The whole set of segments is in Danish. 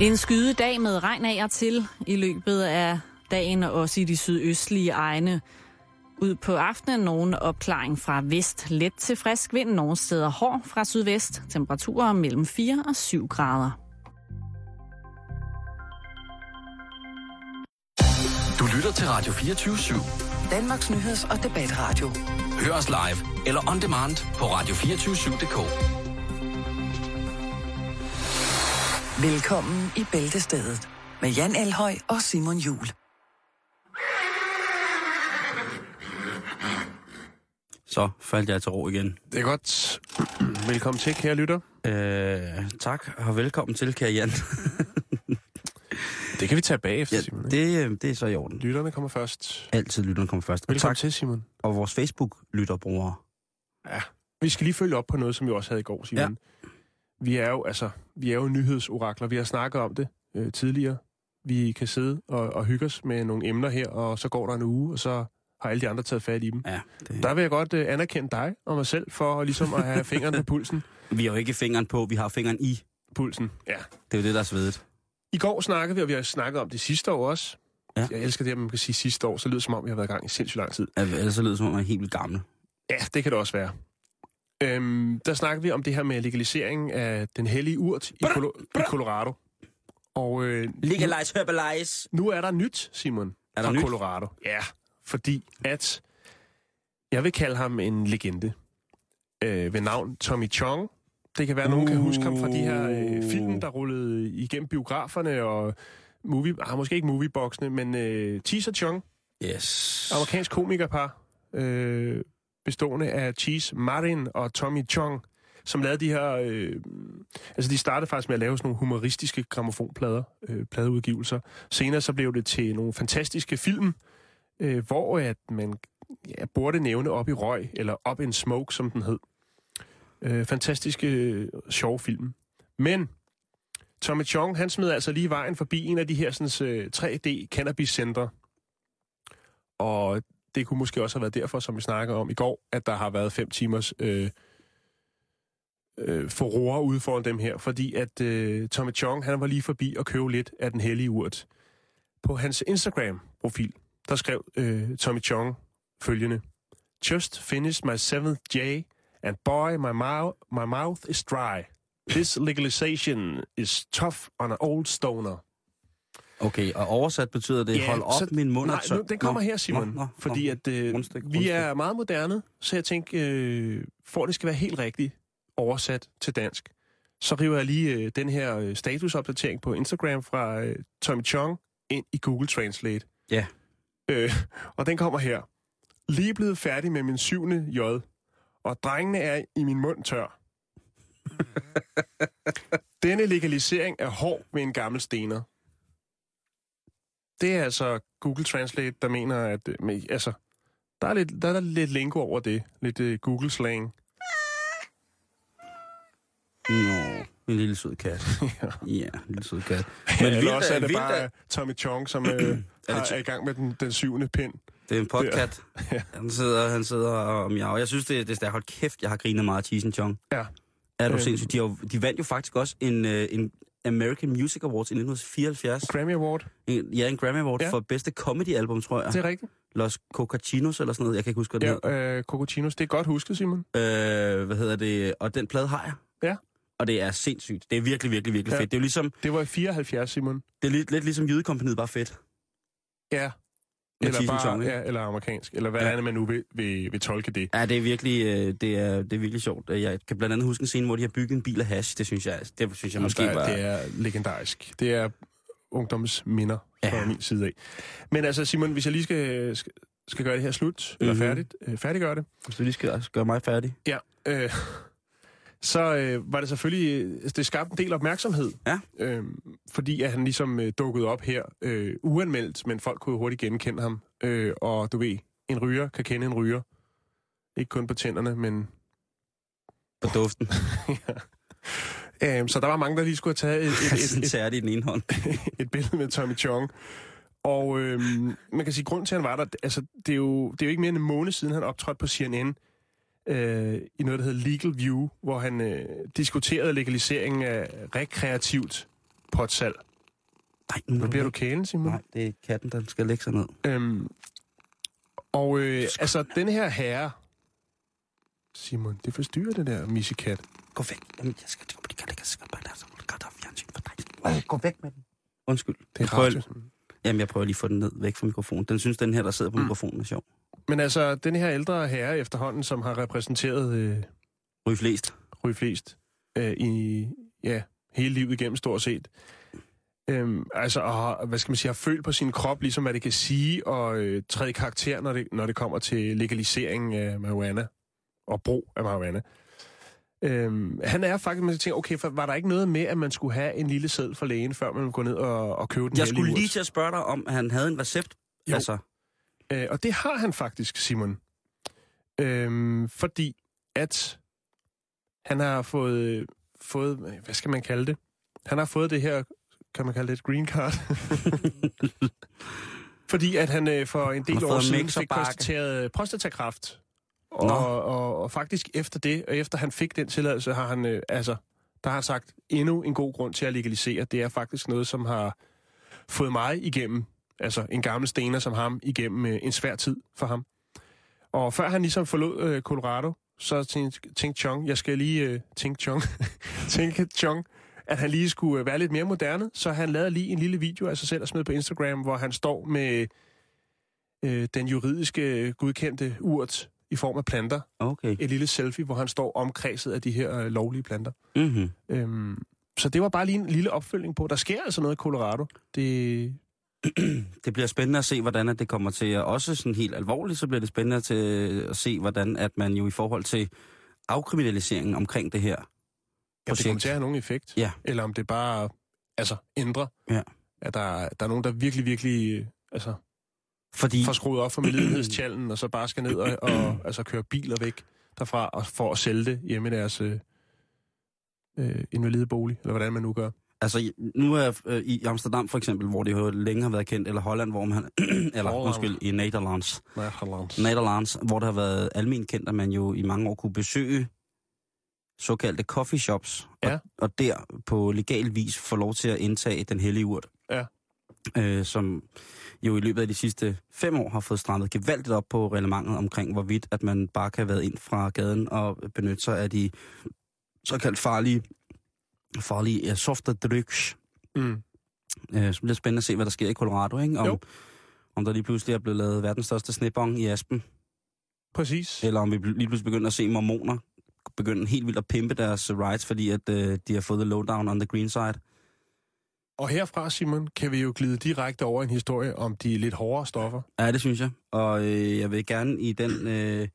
En skyde dag med regn af og til i løbet af dagen, også i de sydøstlige egne. Ud på aftenen nogen opklaring fra vest, let til frisk vind, nogle steder hård fra sydvest. Temperaturer mellem 4 og 7 grader. Du lytter til Radio 24 /7. Danmarks nyheds- og debatradio. Hør os live eller on demand på radio247.dk. Velkommen i Bæltestedet med Jan Elhøj og Simon Jul. Så faldt jeg til ro igen. Det er godt. Velkommen til, kære lytter. Øh, tak, og velkommen til, kære Jan. Det kan vi tage bagefter, ja, Simon. ikke? det, øh, det er så i orden. Lytterne kommer først. Altid lytteren kommer først. Og Velkommen tak, til, Simon. og vores Facebook-lytterbrugere. Ja. Vi skal lige følge op på noget, som vi også havde i går, Simon. Ja. Vi er jo, altså, vi er jo nyhedsorakler. Vi har snakket om det øh, tidligere. Vi kan sidde og, og hygge os med nogle emner her, og så går der en uge, og så har alle de andre taget fat i dem. Ja, det... Der vil jeg godt øh, anerkende dig og mig selv for ligesom at have fingeren på pulsen. Vi har jo ikke fingeren på, vi har fingeren i. Pulsen, ja. Det er jo det, der er svedet. I går snakkede vi, og vi har snakket om det sidste år også. Ja. Jeg elsker det, at man kan sige sidste år, så lyder det som om, vi har været i gang i sindssygt lang tid. Ja, Ellers så lyder det som om, man er helt vildt gammel. Ja, det kan det også være. Øhm, der snakkede vi om det her med legalisering af den hellige urt i, Colo- i Colorado. Og øh, Legalize, herbalize. nu er der nyt, Simon, Er der fra nyt? Colorado. Ja, fordi at jeg vil kalde ham en legende øh, ved navn Tommy Chong. Det kan være, at nogen kan huske ham fra de her øh, film, der rullede igennem biograferne og movie, ah, måske ikke movieboxene, men øh, og Chong, Yes. amerikansk komikerpar, øh, bestående af Cheese Martin og Tommy Chong, som lavede de her... Øh, altså, de startede faktisk med at lave sådan nogle humoristiske gramofonplader, øh, pladeudgivelser. Senere så blev det til nogle fantastiske film, øh, hvor at man ja, burde nævne op i røg, eller op in smoke, som den hed. Øh, fantastiske, øh, sjove film. Men Tommy Chong, han smed altså lige vejen forbi en af de her sådan, øh, 3D cannabis-centre. Og det kunne måske også have været derfor, som vi snakker om i går, at der har været fem timers øh, øh, forroer ude foran dem her, fordi at øh, Tommy Chong, han var lige forbi og købe lidt af den hellige urt. På hans Instagram-profil, der skrev øh, Tommy Chong følgende. Just finished my seventh J, and boy, my, mouth, my mouth is dry. This legalization is tough on an old stoner. Okay, og oversat betyder det, hold op, så- min mund Nej, nu, den kommer Nå, her, Simon. nå, nå, fordi nå. at øh, Rundstykke, vi rundstykke. er meget moderne, så jeg tænker, øh, for at det skal være helt rigtigt oversat til dansk, så river jeg lige øh, den her øh, statusopdatering på Instagram fra øh, Tommy Chong ind i Google Translate. Ja. Øh, og den kommer her. Lige blevet færdig med min syvende J, og drengene er i min mund tør. Denne legalisering er hård ved en gammel stener. Det er altså Google Translate, der mener, at øh, men, altså, der er, lidt, der er lidt lingo over det. Lidt uh, Google-slang. Nå, en lille sød kat. ja, en lille sød kat. Men vildt Eller også er- er det vildt bare er- Tommy Chong, som øh, har, to- er i gang med den, den syvende pind. Det er en podcast. Han sidder, han sidder og miaver. Jeg synes, det, det er. Hold kæft, jeg har grinet meget af Cheese and Chong. Ja. Er du Øhm. sindssygt? De, har, de vandt jo faktisk også en, øh, en American Music Awards i 1974. Grammy Award. En, ja, en Grammy Award Ja. for bedste comedy-album, tror jeg. Det er rigtigt. Los Cocachinos eller sådan noget. Jeg kan ikke huske, hvad den Ja, hed. øh, Cocochinos. Det er godt husket, Simon. Øh, hvad hedder det? Og den plade har jeg. Ja. Og det er sindssygt. Det er virkelig, virkelig, virkelig Ja. fedt. Det er jo ligesom, Det var i 74, Simon. det er lidt, lidt ligesom Jydekompaniet, bare fedt. Ja. Eller, bare, ja, eller amerikansk. Eller hvad Ja. er man nu vil, vil, vil tolke det? Ja, det er virkelig, øh, det er, det er virkelig sjovt. Jeg kan blandt andet huske en scene, hvor de har bygget en bil af hash. Det synes jeg, det synes jeg måske der, var... Det er legendarisk. Det er ungdomsminder fra Ja. min side af. Men altså, Simon, hvis jeg lige skal, skal, skal gøre det her slut, mm-hmm. eller Mhm. færdigt, øh, færdiggøre det, Hvis du lige skal gøre mig færdig. ja, øh, så øh, var det selvfølgelig, øh, det skabte en del opmærksomhed. Ja. Øh, fordi at han ligesom øh, dukkede op her øh, uanmeldt, men folk kunne hurtigt genkende ham. Øh, og du ved, en ryger kan kende en ryger. Ikke kun på tænderne, men På duften. Øhm, så der var mange, der lige skulle have taget et, et, et, et, det i den ene hånd. et billede med Tommy Chong. Og øhm, man kan sige, grund til, at han var der, altså, det er, jo, det er jo ikke mere end en måned siden, han optrådte på CNN øh, i noget, der hedder Legal View, hvor han øh, diskuterede legaliseringen af rekreativt potsalg. Nej, nu bliver du kælen, Simon. Nej, det er katten, der skal lægge sig ned. Øhm, og øh, altså, den her herre... Simon, det forstyrrer det der missekat. Gå væk. Jamen, jeg skal... Jeg skal... Jeg skal... Jeg skal... Der er fjernsyn for dig. Gå væk med den. Undskyld. Det Jeg er prøver- radio. Simon. Jamen, jeg prøver lige at få den ned væk fra mikrofonen. Den synes, den her, der sidder på Mm. mikrofonen, er sjov. Men altså, den her ældre herre efterhånden, som har repræsenteret øh, Ryg flest. Ryge Flest øh, i ja, hele livet igennem stort set. Øhm, altså, og, hvad skal man sige, har følt på sin krop, ligesom hvad det kan sige, og øh, træde karakter, når det, når det kommer til legalisering af marijuana og brug af marijuana. Øhm, han er faktisk, man tænker, okay, for var der ikke noget med, at man skulle have en lille seddel for lægen, før man går ned og, og købe den Jeg skulle lige til at spørge dig, om han havde en recept. Jo. Altså, Øh, og det har han faktisk, Simon. Øhm, fordi at han har fået, fået, hvad skal man kalde det? Han har fået det her, kan man kalde det et green card? fordi at han øh, for en del år siden fik konstateret prostatakræft. Og, Nå. og, og faktisk efter det, og efter han fik den tilladelse, har han, øh, altså, der har han sagt, endnu en god grund til at legalisere. Det er faktisk noget, som har fået mig igennem altså en gammel stener som ham, igennem øh, en svær tid for ham. Og før han ligesom forlod øh, Colorado, så tænkte, Chong, jeg skal lige øh, tænke Chong, tænke Chong, at han lige skulle øh, være lidt mere moderne, så han lavede lige en lille video af sig selv og smed på Instagram, hvor han står med øh, den juridiske godkendte urt i form af planter. okay. Et lille selfie, hvor han står omkredset af de her øh, lovlige planter. Mm-hmm. Øhm, så det var bare lige en lille opfølgning på. Der sker altså noget i Colorado. Det, Det bliver spændende at se, hvordan at det kommer til at... Også sådan helt alvorligt, så bliver det spændende til at se, hvordan at man jo i forhold til afkriminaliseringen omkring det her Ja, det kommer til at have nogen effekt. Ja. Eller om det bare altså, ændrer. Ja. At der, der er nogen, der virkelig, virkelig altså, Fordi får skruet op for medlidenhedstjallen, og så bare skal ned og, og altså, køre biler væk derfra, og for at sælge det hjemme i deres øh, øh, invalidebolig, eller hvordan man nu gør. Altså, nu er jeg øh, i Amsterdam for eksempel, hvor det jo længe har været kendt, eller Holland, hvor man... eller Holland. undskyld, i Nederlands. Nej, Hollands. Nederlands, hvor det har været almen kendt, at man jo i mange år kunne besøge såkaldte coffee shops, Ja. og, og der på legal vis få lov til at indtage den hellige urt. Ja. Øh, som jo i løbet af de sidste fem år har fået strammet gevaldigt op på reglementet omkring, hvorvidt at man bare kan være ind fra gaden og benytte sig af de såkaldt farlige, farlige ja, softe drugs. Mm. Øh, så bliver det spændende at se, hvad der sker i Colorado, ikke? Om, Jo. om der lige pludselig er blevet lavet verdens største snebong i Aspen, Præcis. eller om vi lige pludselig begynder at se mormoner begynde helt vildt at pimpe deres rights, fordi at øh, de har fået the lowdown on the green side. Og herfra, Simon, kan vi jo glide direkte over en historie om de lidt hårdere stoffer. Ja, det synes jeg. Og øh, jeg vil gerne i den øh,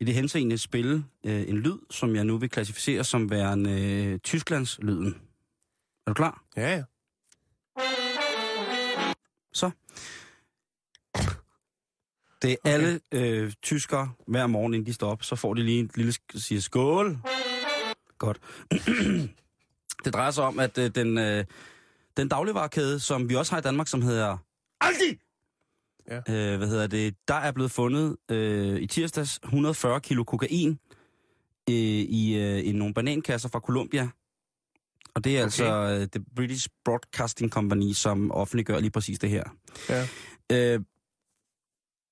i det henseende spille øh, en lyd, som jeg nu vil klassificere som værende øh, Tysklands lyden. Er du klar? Ja, ja. Så. Det er okay. alle øh, tyskere hver morgen, inden de står op, så får de lige en lille siger skål. Godt. det drejer sig om, at øh, den, øh, den dagligvarekæde, som vi også har i Danmark, som hedder Aldi, Ja. øh, hvad hedder det, der er blevet fundet øh, i tirsdags 140 kilo kokain øh, i, øh, i nogle banankasser fra Colombia. Og det er okay. altså øh, The British Broadcasting Company, som offentliggør lige præcis det her. Ja. Øh,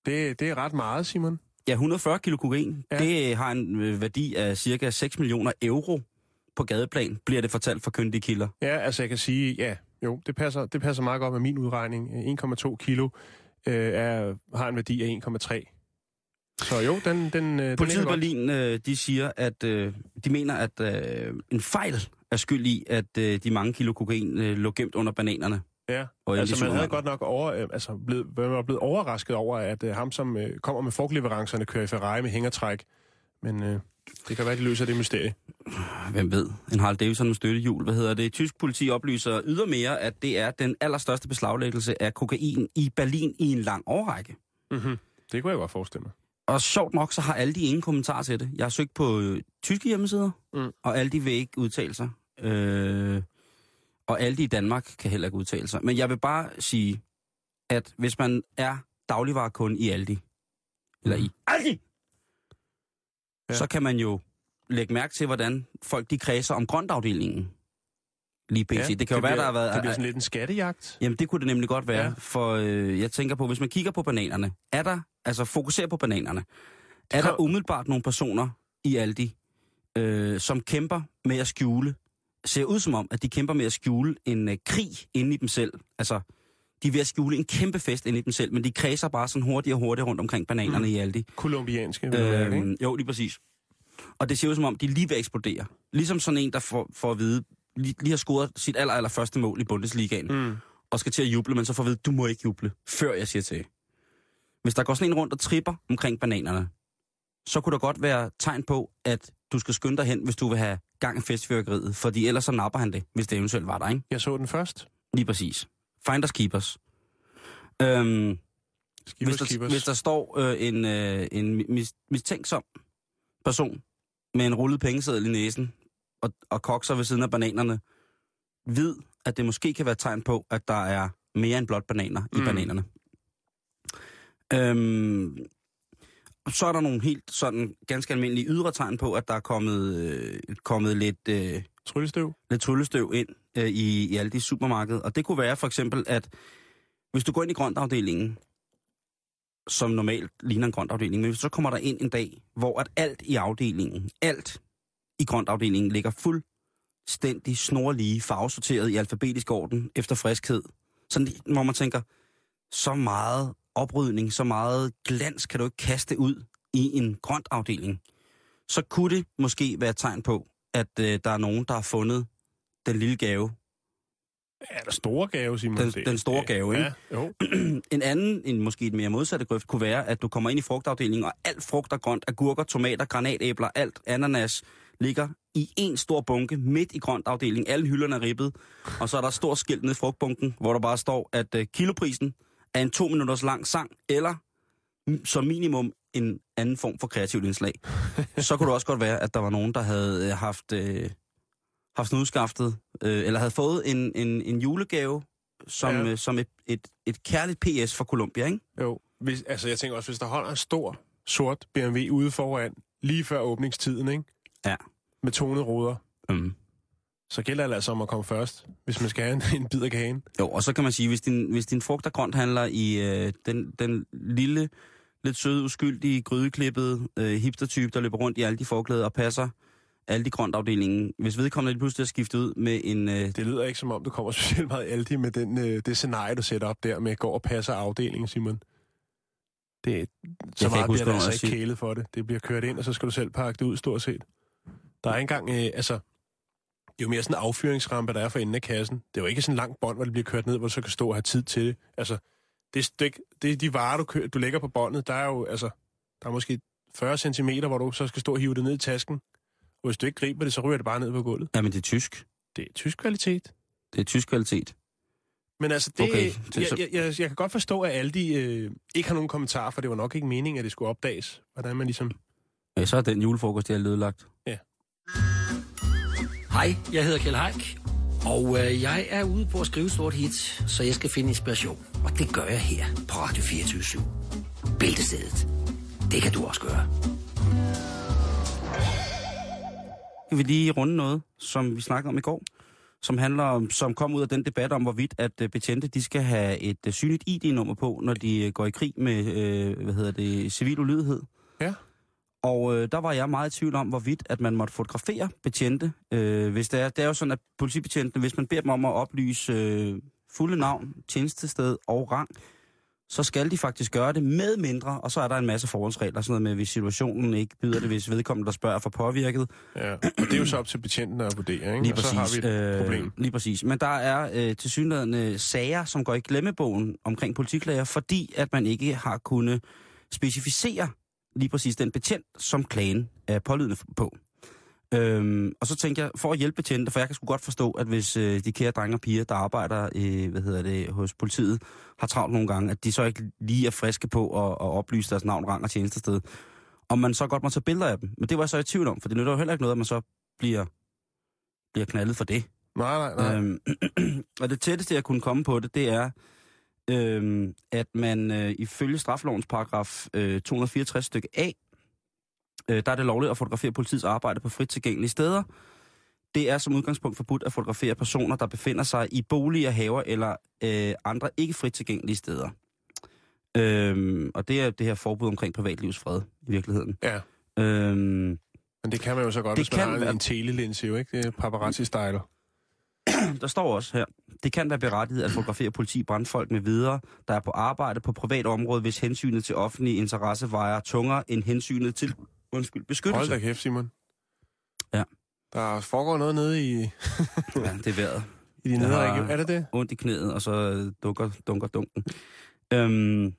Det, det er ret meget, Simon. ja, 140 kilo kokain, Ja. det har en øh, værdi af cirka 6 millioner euro på gadeplan, bliver det fortalt fra kyndige kilder. Ja, altså jeg kan sige, ja, jo, det passer, det passer meget godt med min udregning. 1,2 kilo øh, er, har en værdi af 1,3. Så jo, den, den, øh, Politiet i. Berlin, øh, de siger, at øh, de mener, at øh, en fejl er skyld i, at øh, de mange kilo kokain øh, lå gemt under bananerne. Ja, Og altså man havde godt nok over, øh, altså blevet, man var blevet overrasket over, at øh, ham, som øh, kommer med frugtleverancerne, kører i Ferrari med hængertræk. Men øh, det kan være, de løser det mysterie. Hvem ved? En Harley Davidson med støttehjul. Hvad hedder det? Tysk politi oplyser ydermere, at det er den allerstørste beslaglæggelse af kokain i Berlin i en lang årrække. Mm-hmm. Det kunne jeg godt forestille mig. Og sjovt nok, så har alle de ingen kommentar til det. Jeg har søgt på øh, tyske hjemmesider, Mm. mm. og alle de vil ikke udtale sig. Øh, og alle de i Danmark kan heller ikke udtale sig. Men jeg vil bare sige, at hvis man er dagligvarekunde i Aldi, eller i Aldi, Ja. så kan man jo lægge mærke til, hvordan folk de kredser om grøntafdelingen. lige pt. Ja, det kan jo være, bliver, der har været... Det bliver sådan lidt en skattejagt. Jamen, det kunne det nemlig godt være, Ja. for øh, jeg tænker på, hvis man kigger på bananerne, er der, altså fokuser på bananerne, er der umiddelbart nogle personer i Aldi, øh, som kæmper med at skjule, ser ud som om, at de kæmper med at skjule en øh, krig inde i dem selv. Altså, de er ved at skjule en kæmpe fest inde i dem selv, men de kredser bare sådan hurtigere og hurtigere rundt omkring bananerne Mm. i Aldi. Kolumbianske, øh, ikke? Jo, lige præcis. Og det ser ud som om, de lige ved at eksplodere. Ligesom sådan en, der får, får at vide, lige, lige har scoret sit aller, aller første mål i Bundesligaen, Mm. og skal til at juble, men så får at vide, du må ikke juble, før jeg siger til. Hvis der går sådan en rundt og tripper omkring bananerne, så kunne der godt være tegn på, at du skal skynde dig hen, hvis du vil have gang i festfyrkeriet, fordi ellers så napper han det, hvis det eventuelt var der, ikke? Jeg så den først. Lige præcis. Finders keepers. Øhm, Skibers, hvis, der, keepers. hvis der står øh, en, øh, en mis, mistænksom person med en rullet pengeseddel i næsen og, og kokser ved siden af bananerne, ved, at det måske kan være et tegn på, at der er mere end blot bananer mm. Mm. i bananerne. Øhm, så er der nogle helt sådan ganske almindelige ydre tegn på, at der er kommet, øh, kommet lidt... Øh, Tryllestøv. lidt tryllestøv ind øh, i, i alle de supermarkeder. Og det kunne være for eksempel, at hvis du går ind i grøntafdelingen, som normalt ligner en grøntafdeling, men hvis så kommer der ind en dag, hvor at alt i afdelingen, alt i grøntafdelingen ligger fuldstændig snorlige, farvesorteret i alfabetisk orden efter friskhed. Sådan, hvor man tænker, så meget oprydning, så meget glans kan du ikke kaste ud i en grøntafdeling. Så kunne det måske være et tegn på, at øh, der er nogen, der har fundet den lille gave. Ja, der store gave, Simon. Den- den store gave, ikke? Ja, jo. en anden, en måske et mere modsatte grøft, kunne være, at du kommer ind i frugtafdelingen, og alt frugt og grønt, agurker, tomater, granatæbler, alt ananas, ligger i en stor bunke midt i grøntafdelingen. Alle hylderne er ribbet, og så er der et stort skilt nede i frugtbunken, hvor der bare står, at øh, kiloprisen er en to minutters lang sang, eller som minimum en anden form for kreativt indslag. så kunne det også godt være, at der var nogen, der havde øh, haft, øh, haft udskaftet, øh, eller havde fået en, en, en julegave, som, Ja. ja. øh, som et, et, et kærligt PS for Columbia, ikke? Jo. Hvis, altså, jeg tænker også, hvis der holder en stor, sort BMW ude foran, lige før åbningstiden, ikke? Ja. Med tonede ruder, Mm. så gælder det altså om at komme først, hvis man skal have en, en bid af kagen. Jo, og så kan man sige, hvis din, hvis din frugt og grønt handler i øh, den, den lille, lidt søde, uskyldige, grydeklippede øh, hipstertype, der løber rundt i alle de forklæder og passer alle de grøntafdelingen. Hvis vedkommende lige pludselig er skiftet ud med en... Øh, Det lyder ikke som om, du kommer specielt meget Aldi med den, øh, det scenarie, du sætter op der med går og passer afdelingen, Simon. Det, så ikke meget huske, bliver der altså jeg ikke kælet for det. Det bliver kørt ind, og så skal du selv pakke det ud, stort set. Der er ikke engang, øh, altså, det er jo mere sådan en affyringsrampe, der er for enden af kassen. Det er jo ikke sådan en lang bånd, hvor det bliver kørt ned, hvor du så kan stå og have tid til det. Altså, det, er stik, det er de varer, du, kø, du lægger på båndet. Der er jo, altså, der er måske 40 cm, hvor du så skal stå og hive det ned i tasken. Og hvis du ikke griber det, så ryger det bare ned på gulvet. jamen, det er tysk. Det er tysk kvalitet. Det er tysk kvalitet. Men altså, det, Okay, det- jeg, så- jeg, jeg, jeg kan godt forstå, at Aldi øh, ikke har nogen kommentar, for det var nok ikke meningen, at det skulle opdages, hvordan man ligesom... Ja, så er den julefrokost, jeg har lødelagt. Hej, jeg hedder Kjell Haik, og øh, jeg er ude på at skrive stort hit, så jeg skal finde inspiration. Og det gør jeg her på Radio 24 Bæltestedet. Det kan du også gøre. Vi lige runde noget, som vi snakkede om i går, som handler om, som kom ud af den debat om, hvorvidt at øh, betjente, de skal have et øh, synligt ID-nummer på, når de øh, går i krig med, øh, hvad hedder det, civil ulydighed. Ja. Og øh, der var jeg meget i tvivl om, hvorvidt at man måtte fotografere betjente. Øh, hvis det, er, det er jo sådan, at politibetjentene, hvis man beder dem om at oplyse øh, fulde navn, tjenestested og rang, så skal de faktisk gøre det med mindre, og så er der en masse forholdsregler, sådan noget med, hvis situationen ikke byder det, hvis vedkommende, der spørger, er for påvirket, Ja, og det er jo så op til betjenten at vurdere, ikke? Lige og så præcis. har vi et problem. Øh, lige præcis. Men der er øh, til synligheden sager, som går i glemmebogen omkring politiklager, fordi at man ikke har kunnet specificere lige præcis den betjent, som klagen er pålydende på. Øhm, og så tænkte jeg, for at hjælpe betjente, for jeg kan sgu godt forstå, at hvis øh, de kære drenge og piger, der arbejder øh, hvad hedder det, hos politiet, har travlt nogle gange, at de så ikke lige er friske på at, at oplyse deres navn, rang og tjenestested, om man så godt må tage billeder af dem. Men det var jeg så i tvivl om, for det nytter jo heller ikke noget, at man så bliver, bliver knaldet for det. Nej, nej, nej. Øhm, og det tætteste, jeg kunne komme på det, det er, øhm, at man øh, ifølge straffelovens paragraf øh, 264 stykke A, øh, der er det lovligt at fotografere politiets arbejde på frit tilgængelige steder. Det er som udgangspunkt forbudt at fotografere personer, der befinder sig i boliger, haver eller øh, andre ikke frit tilgængelige steder. Øhm, og det er det her forbud omkring privatlivets fred i virkeligheden. Ja. Øhm, Men det kan man jo så godt, Det hvis man kan har være- en telelinse, jo ikke? Det er paparazzi-style. der står også her, det kan være berettiget at fotografere politi, brandfolk med videre, der er på arbejde på privat område, hvis hensynet til offentlig interesse vejer tungere end hensynet til undskyld, Hold beskyttelse. da kæft, Simon. Ja. Der foregår noget nede i, Ja, det er vejret. i de nedre region. Er det det? ondt i knæet, og så øh, dunker, dunker dunken. Øhm,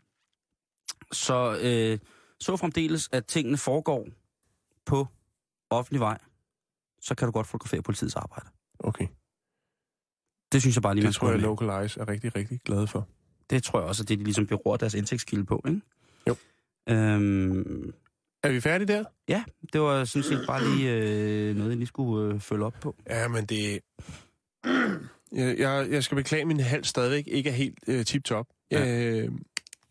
så øh, så fremdeles, at tingene foregår på offentlig vej, så kan du godt fotografere politiets arbejde. Okay. Det synes jeg bare lige, man Det tror jeg, med. Local Eyes er rigtig, rigtig glade for. Det tror jeg også, at det de ligesom beror deres indtægtskilde på, ikke? Jo. Øhm, Er vi færdige der? ja, det var sådan set bare lige øh, noget, jeg lige skulle øh, følge op på. Ja, men det... Jeg, jeg, jeg skal beklage, min hals stadigvæk ikke er helt øh, tip-top. Ja. Øh,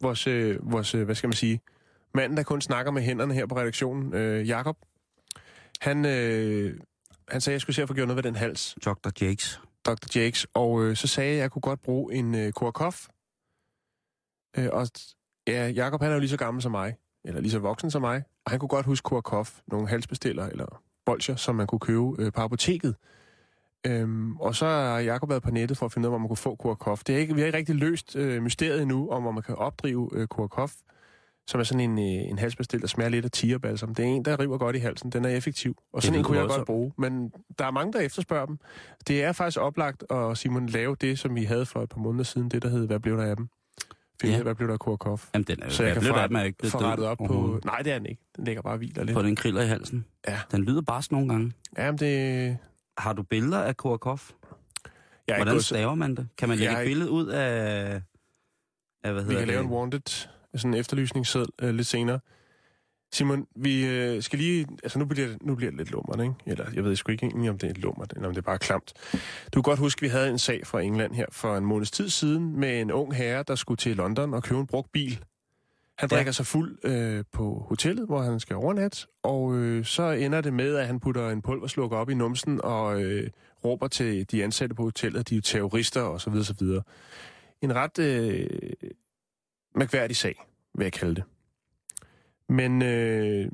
vores, øh, vores, øh, hvad skal man sige, manden, der kun snakker med hænderne her på redaktionen, øh, Jakob, han, øh, han sagde, at jeg skulle se at få gjort noget ved den hals, Dr. Jakes. Dr. Jakes, og øh, så sagde jeg, at jeg kunne godt bruge en øh, Kurakoff. Øh, og ja, Jakob han er jo lige så gammel som mig, eller lige så voksen som mig, og han kunne godt huske Kurakoff, nogle halsbestiller eller bolcher, som man kunne købe øh, på apoteket. Øhm, og så har Jakob været på nettet for at finde ud af, hvor man kunne få Kurakoff. Det er ikke, vi har ikke rigtig løst øh, mysteriet endnu, om hvor man kan opdrive øh, Kurakoff, som er sådan en, øh, en halsbestil, der smager lidt af tigerbalsam. Det er en, der river godt i halsen. Den er effektiv. Og sådan en kunne jeg godt bruge. Men der er mange, der efterspørger dem. Det er faktisk oplagt at, Simon, lave det, som vi havde for et par måneder siden. Det, der hed, hvad blev der af dem? Finde Ja. hvad blev der af Kurakoff? Jamen, den er, Så jeg kan man er ikke Få død rettet op på... overhovedet. Nej, det er den ikke. Den ligger bare hviler lidt. på den kriller i halsen. Ja. Den lyder bare sådan nogle gange. Jamen, det... Har du billeder af Kurakoff? Jeg Hvordan gået så... staver man det? Kan man lægge Jeg et billede ud af... af hvad Vi hedder kan lave det? en wanted, sådan en efterlysningsseddel øh, lidt senere. Simon, vi øh, skal lige... Altså, nu bliver, det, nu bliver det lidt lummert, ikke? Eller, jeg ved sgu ikke egentlig, om det er lummert, eller om det er bare klamt. Du kan godt huske, at vi havde en sag fra England her for en måneds tid siden med en ung herre, der skulle til London og købe en brugt bil. Han Ja. drikker sig fuld øh, på hotellet, hvor han skal overnat, og øh, så ender det med, at han putter en pulverslukker op i numsen og øh, råber til de ansatte på hotellet, at de er terrorister osv. osv. En ret øh, mærkværdig sag, vil jeg kalde det. Men øh,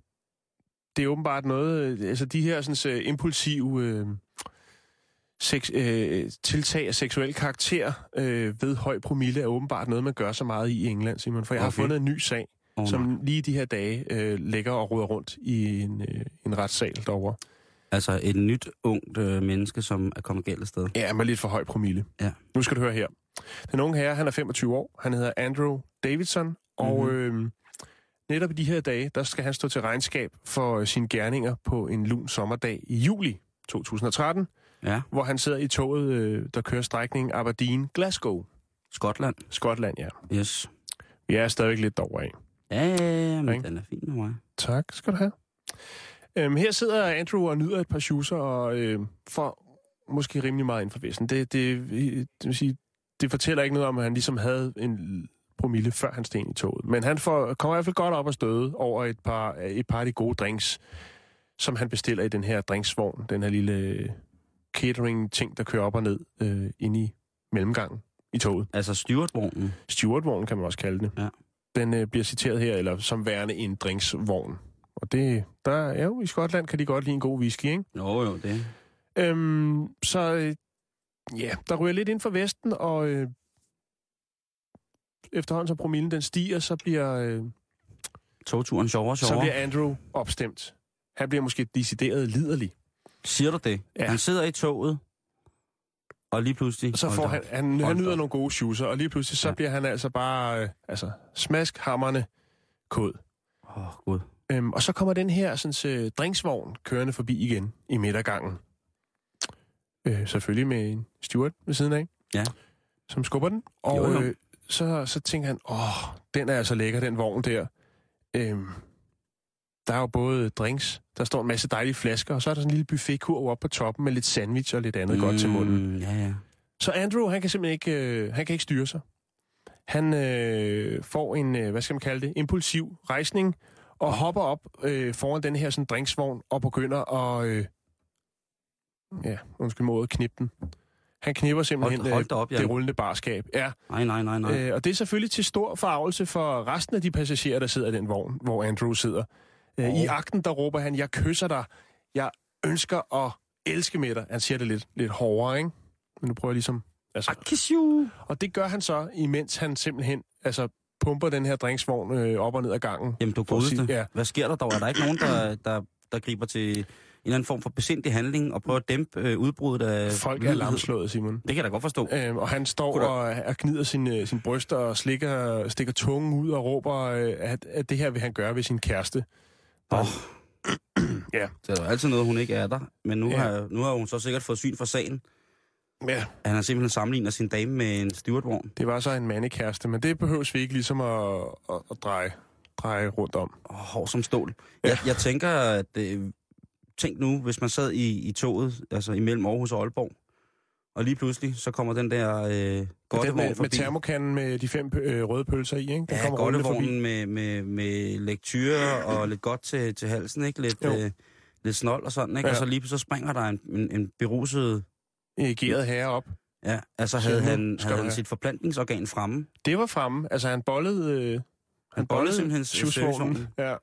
det er åbenbart noget, øh, altså de her sådan, øh, impulsive øh, sex, øh, tiltag af seksuel karakter øh, ved høj promille er åbenbart noget, man gør så meget i England, Simon. For jeg har Okay. fundet en ny sag, Oh, som lige de her dage øh, ligger og ruder rundt i en, øh, en retssal derovre. Altså et nyt, ungt øh, menneske, som er kommet galt af sted. Ja, med lidt for høj promille. Ja. Nu skal du høre her. Den unge herre, han er 25 år. Han hedder Andrew Davidson. Og Mhm. øh, netop i de her dage, der skal han stå til regnskab for øh, sine gerninger på en lun sommerdag i juli 2013, Ja, hvor han sidder i toget, øh, der kører strækningen Aberdeen-Glasgow. Skotland. Skotland, ja. Yes. Vi er stadigvæk lidt derovre af. Ja, ja, men Ikke? den er fin med mig. Tak skal du have. Øhm, her sidder Andrew og nyder et par shoeser og øh, får måske rimelig meget ind for væsen. Det, det, det, vil sige, det fortæller ikke noget om, at han ligesom havde en promille, før han steg i toget. Men han får, kommer i hvert fald godt op og støde over et par, et par af de gode drinks, som han bestiller i den her drinksvogn. Den her lille catering-ting, der kører op og ned øh, ind i mellemgangen i toget. Altså stewardvognen. Stewardvogn kan man også kalde det. Ja. Den øh, bliver citeret her, eller som værende en drinksvogn. Og det, der er jo i Skotland kan de godt lide en god whisky, ikke? Jo, jo, det. Øhm, så øh, ja, der ryger lidt ind for Vesten, og øh, efterhånden som promillen den stiger, så bliver, øh, Togturen sjovere og så sjovere. bliver Andrew opstemt. Han bliver måske decideret liderlig. Siger du det? Ja. Han sidder i toget, og lige pludselig... Og så får han, han, han nyder nogle gode shoeser, og lige pludselig så Ja. bliver han altså bare øh, altså, smaskhammerne kod. Åh, oh, gud. Øhm, og så kommer den her sådan, øh, drinksvogn kørende forbi igen i midtergangen. Øh, selvfølgelig med en steward ved siden af. Ja. Som skubber den. Og Jo, jo. Øh, så, så tænker han, åh, den er altså lækker, den vogn der. Øhm, der er jo både drinks, der står en masse dejlige flasker, og så er der sådan en lille buffetkurv oppe på toppen med lidt sandwich og lidt andet mm. godt til munden. Ja, ja. Så Andrew, han kan simpelthen ikke, øh, han kan ikke styre sig. Han øh, får en, øh, hvad skal man kalde det, impulsiv rejsning, og hopper op øh, foran den her sådan, drinksvogn og begynder at, øh, ja, undskyld måde, knippe den. Han knipper simpelthen Hold- hold op, øh, det rullende barskab. Ja, Nej, nej, nej, nej. Øh, og det er selvfølgelig til stor forarvelse for resten af de passagerer, der sidder i den vogn, hvor Andrew sidder. Øh, I akten, der råber han, jeg kysser dig. Jeg ønsker at elske med dig. Han siger det lidt, lidt hårdere, ikke? Men nu prøver jeg ligesom... Altså, Kiss you. og det gør han så, imens han simpelthen altså, pumper den her drinksvogn øh, op og ned ad gangen. Jamen, du godeste. ja. Hvad sker der dog? Er der ikke nogen, der, der, der griber til eller anden form for besindig handling og prøver at dæmpe øh, udbruddet af... Folk er lamslået, Simon. Det kan jeg da godt forstå. Øhm, og han står Goddag. og, og gnider sin, sin bryster og slikker, stikker tungen ud og råber, øh, at, at det her vil han gøre ved sin kæreste. Åh. Ja. Så er jo altid noget, hun ikke er der. Men nu, Ja. har, nu har hun så sikkert fået syn for sagen. Ja, Han har simpelthen sammenlignet sin dame med en stewardvogn. det var så en mandekæreste, men det behøves vi ikke ligesom at, at, at dreje, dreje rundt om. Hård som stål. Ja. Jeg, jeg tænker, at... Øh, tænk nu, hvis man sad i, i toget, altså imellem Aarhus og Aalborg, og lige pludselig, så kommer den der øh, med, godtevogn med forbi. termokanden med de fem øh, røde pølser i, ikke? Den Ja, godtevognen med, med, med lektyre og lidt godt til, til halsen, ikke? Lidt, Jo. øh, lidt snold og sådan, ikke? Ja. Og så lige så springer der en, en, en beruset... Erigeret herre op. Ja, altså Så havde nu han, havde han have. sit forplantningsorgan fremme. Det var fremme. Altså, han bollede... Øh, Han bollede simpelthen tjusvognen. servicevognen. Ja.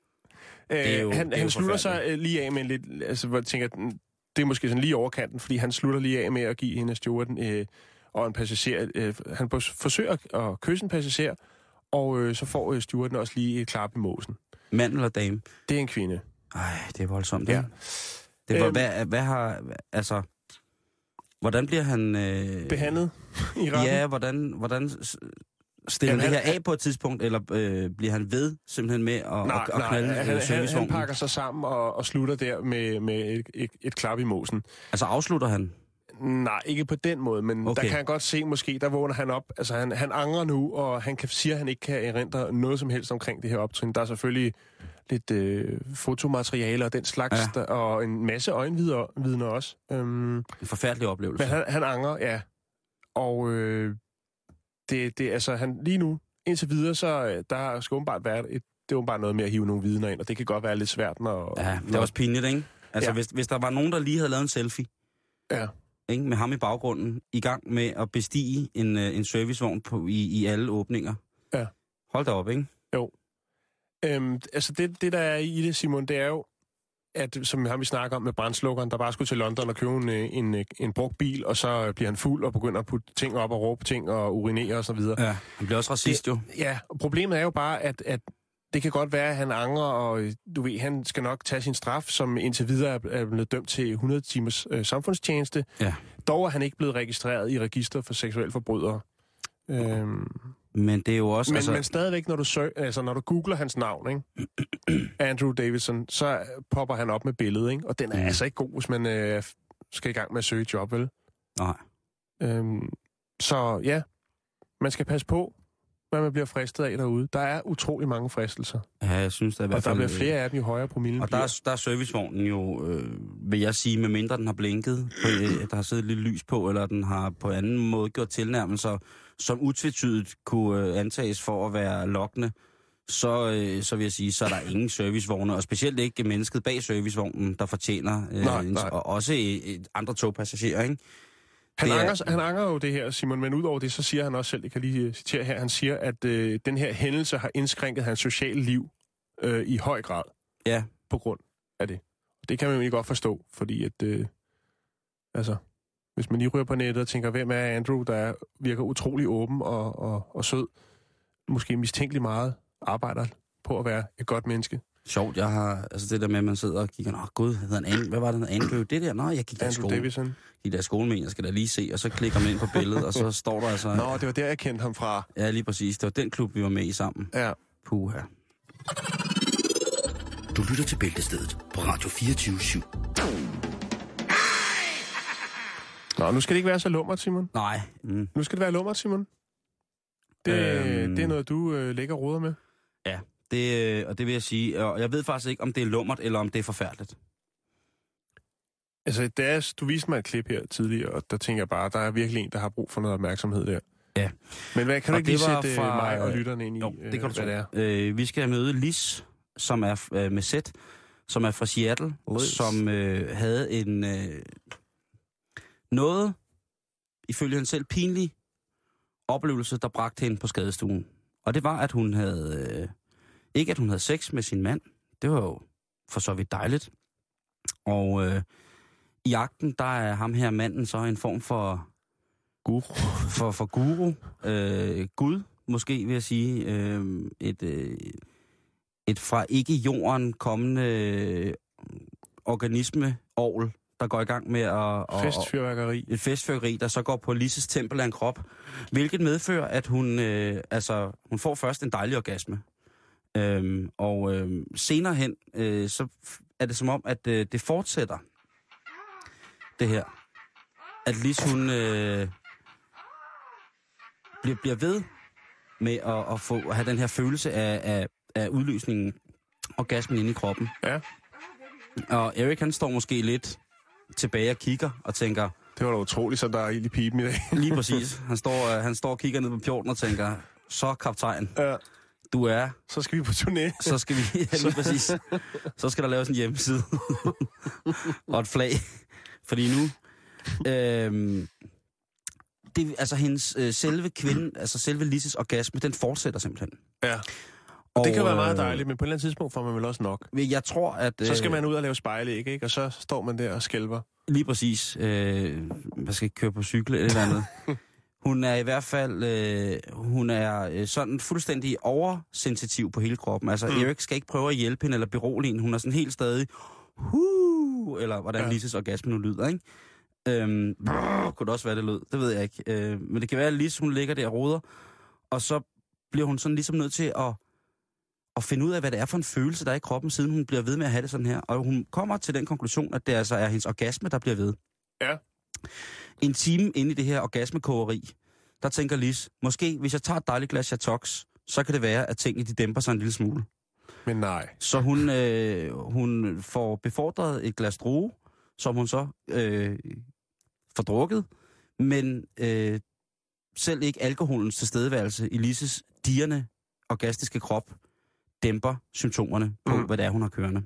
Det er jo- Øh, han det er jo han slutter sig øh, lige af med en lidt... Altså, hvor jeg tænker, den- det er måske sådan lige overkanten, fordi han slutter lige af med at give hende stewarden øh, og en passager... Øh, han forsøger at kysse en passager, og øh, så får øh, stewarden også lige et klap i måsen. Mand eller dame? Det er en kvinde. Ej, det er voldsomt, Ja. ja. Det var, Øhm. hvad, hvad har... Altså... Hvordan bliver han... Øh, Behandlet i retten. Ja, hvordan, hvordan stiller Jamen, det han- her af på et tidspunkt, eller øh, bliver han ved simpelthen med at, Nej, at, at nej, knalde han, øh, han, han servicevognen? pakker sig sammen og, og slutter der med, med et, et, et klap i måsen. Altså afslutter han? Nej, ikke på den måde, men okay. Der kan han godt se måske, der vågner han op. Altså han, han angrer nu, og han kan, siger, at han ikke kan erindre noget som helst omkring det her optrin. Der er selvfølgelig lidt øh, fotomateriale og den slags. Ja. der, og en masse øjenvidner også. Øhm, En forfærdelig oplevelse. men han, han angrer, ja. Og øh, det, det, altså, han, lige nu, indtil videre, så øh, der skal åbenbart være et, det er åbenbart noget med at hive nogle vidner ind, og det kan godt være lidt svært, når... Ja, det er også pinligt, ikke? Altså, Ja. hvis, hvis der var nogen, der lige havde lavet en selfie, Ja. ikke, med ham i baggrunden, i gang med at bestige en, øh, en servicevogn på, i, i alle åbninger. Ja. Hold da op, ikke? Øhm, altså det, det, der er i det, Simon, det er jo, at som ham vi snakker om med brændslukkeren, der bare skulle til London og købe en, øh, en, øh, en brugt bil, og så bliver han fuld og begynder at putte ting op og råbe ting og urinere og så videre. Ja. Han bliver også racist, jo. Ja, og problemet er jo bare, at, at det kan godt være, at han angrer, og øh, du ved, han skal nok tage sin straf, som indtil videre er- blevet dømt til 100 timers øh, samfundstjeneste. Ja. Dog er han ikke blevet registreret i register for seksuelle forbrydere. Øhm, Men det er jo også... men, altså, men stadigvæk, når du, søg, altså, når du googler hans navn, ikke? Andrew Davidson, så popper han op med billedet, ikke? og den er Mm. altså ikke god, hvis man øh, skal i gang med at søge job, vel? Nej. Øhm, så ja, man skal passe på, hvad man bliver fristet af derude. Der er utrolig mange fristelser, Ja, jeg synes, der er i og hvert der fald... bliver flere af dem, jo højere promillen Og der er, der er servicevognen jo, øh, vil jeg sige, med mindre den har blinket, på, øh, der har siddet lidt lys på, eller den har på anden måde gjort tilnærmelser, som utvetydigt kunne øh, antages for at være lokkende, så, øh, så vil jeg sige, så er der ingen servicevogne, og specielt ikke mennesket bag servicevognen, der fortjener, øh, Nej, en- nej. og også øh, andre togpassagerer, ikke? Han, er- anger, han anger jo det her, Simon, men udover det, så siger han også selv, jeg kan lige citere her, han siger, at øh, den her hændelse har indskrænket hans sociale liv øh, i høj grad. Ja, på grund af det. Det kan man jo egentlig godt forstå, fordi at, øh, altså, hvis man lige ryger på nettet og tænker, hvem er Andrew, der er, virker utrolig åben og, og, og sød, måske mistænkelig meget, arbejder på at være et godt menneske. sjovt, jeg har, altså det der med, at man sidder og kigger, nå gud, hedder han An- hvad var det? Andrew, det der, nå, jeg gik der i skole, Davison. gik der i skole med, jeg skal da lige se, og så klikker man ind på billedet, og så står der altså, Nå, det var der, jeg kendte ham fra. ja, lige præcis, det var den klub, vi var med i sammen. Ja. Puha. Du lytter til Bæltestedet på Radio 24 /7. Nå, nu skal det ikke være så lummert, Simon. Nej. Mm. Nu skal det være lummert, Simon. Det, Øhm. det er noget, du øh, lægger og roder med. Ja, det, øh, og det vil jeg sige. Og jeg ved faktisk ikke, om det er lummert, eller om det er forfærdeligt. Altså, jeg, du viste mig et klip her tidligere, og der tænker jeg bare, der er virkelig en, der har brug for noget opmærksomhed der. Ja. Men hvad, kan du Og ikke lige sætte fra- fra, mig og lytterne ind i, Jo, det kan du øh, hvad det er? Øh, vi skal møde Lis, som er øh, med sæt, som er fra Seattle, Liz. som øh, havde en, øh, noget, ifølge hende selv, pinlig oplevelse, der bragte hende på skadestuen. Og det var, at hun havde... Øh, ikke at hun havde sex med sin mand. Det var jo for så vidt dejligt. Og øh, i akten, der er ham her manden så en form for... Guru. For, for guru. Øh, Gud, måske vil jeg sige. Øh, et, øh, et fra ikke jorden kommende øh, organisme ovl, der går i gang med at... at Festfyrværkeri. et festfyrkeri, der så går på Lises tempel af en krop, hvilket medfører, at hun, øh, altså, hun får først en dejlig orgasme. Øhm, og øh, senere hen, øh, så er det som om, at øh, det fortsætter, det her. At Lis, hun øh, bliver, bliver ved med at, at, få, at have den her følelse af, af, af udløsningen, orgasmen inde i kroppen. Ja, Og Erik, han står måske lidt tilbage og kigger og tænker, det var da utroligt, så der er ild i pipen i dag. Lige præcis. Han står, øh, han står og kigger ned på pjorten og tænker, så kaptajn, ja, du er, så skal vi på turné. så skal vi, ja, lige præcis, så skal der laves en hjemmeside og et flag. Fordi nu, øhm, det, altså hendes øh, selve kvinde, altså selve Lises orgasme, den fortsætter simpelthen. Ja. Og det kan være meget øh, dejligt, men på et eller andet tidspunkt får man vel også nok. Jeg tror, at... Så skal øh, man ud og lave spejlæg, ikke? Og så står man der og skælver. Lige præcis. Øh, man skal ikke køre på cykel eller et eller andet. Hun er i hvert fald, øh, hun er øh, sådan fuldstændig oversensitiv på hele kroppen. Altså, Mm. Erik skal ikke prøve at hjælpe hende eller berolige hende. Hun er sådan helt stadig, hu, eller hvordan ja. Lises orgasme nu lyder, ikke? Øhm, brrr, kunne det også være, det lød. Det ved jeg ikke. Øh, men det kan være, at Lise, hun ligger der og roder, og så bliver hun sådan ligesom nødt til at, at finde ud af, hvad det er for en følelse, der er i kroppen, siden hun bliver ved med at have det sådan her. Og hun kommer til den konklusion, at det altså er hendes orgasme, der bliver ved. Ja. En time inde i det her orgasmekogeri, der tænker Lis, måske hvis jeg tager et dejligt glas Chatox, så kan det være, at tingene de dæmper sig en lille smule. Men nej. Så hun, øh, hun får befordret et glas droge, som hun så øh, får drukket, men øh, selv ikke alkoholens tilstedeværelse i Lises dierne orgastiske krop dæmper symptomerne på, Mm. hvad det er, hun har kørende.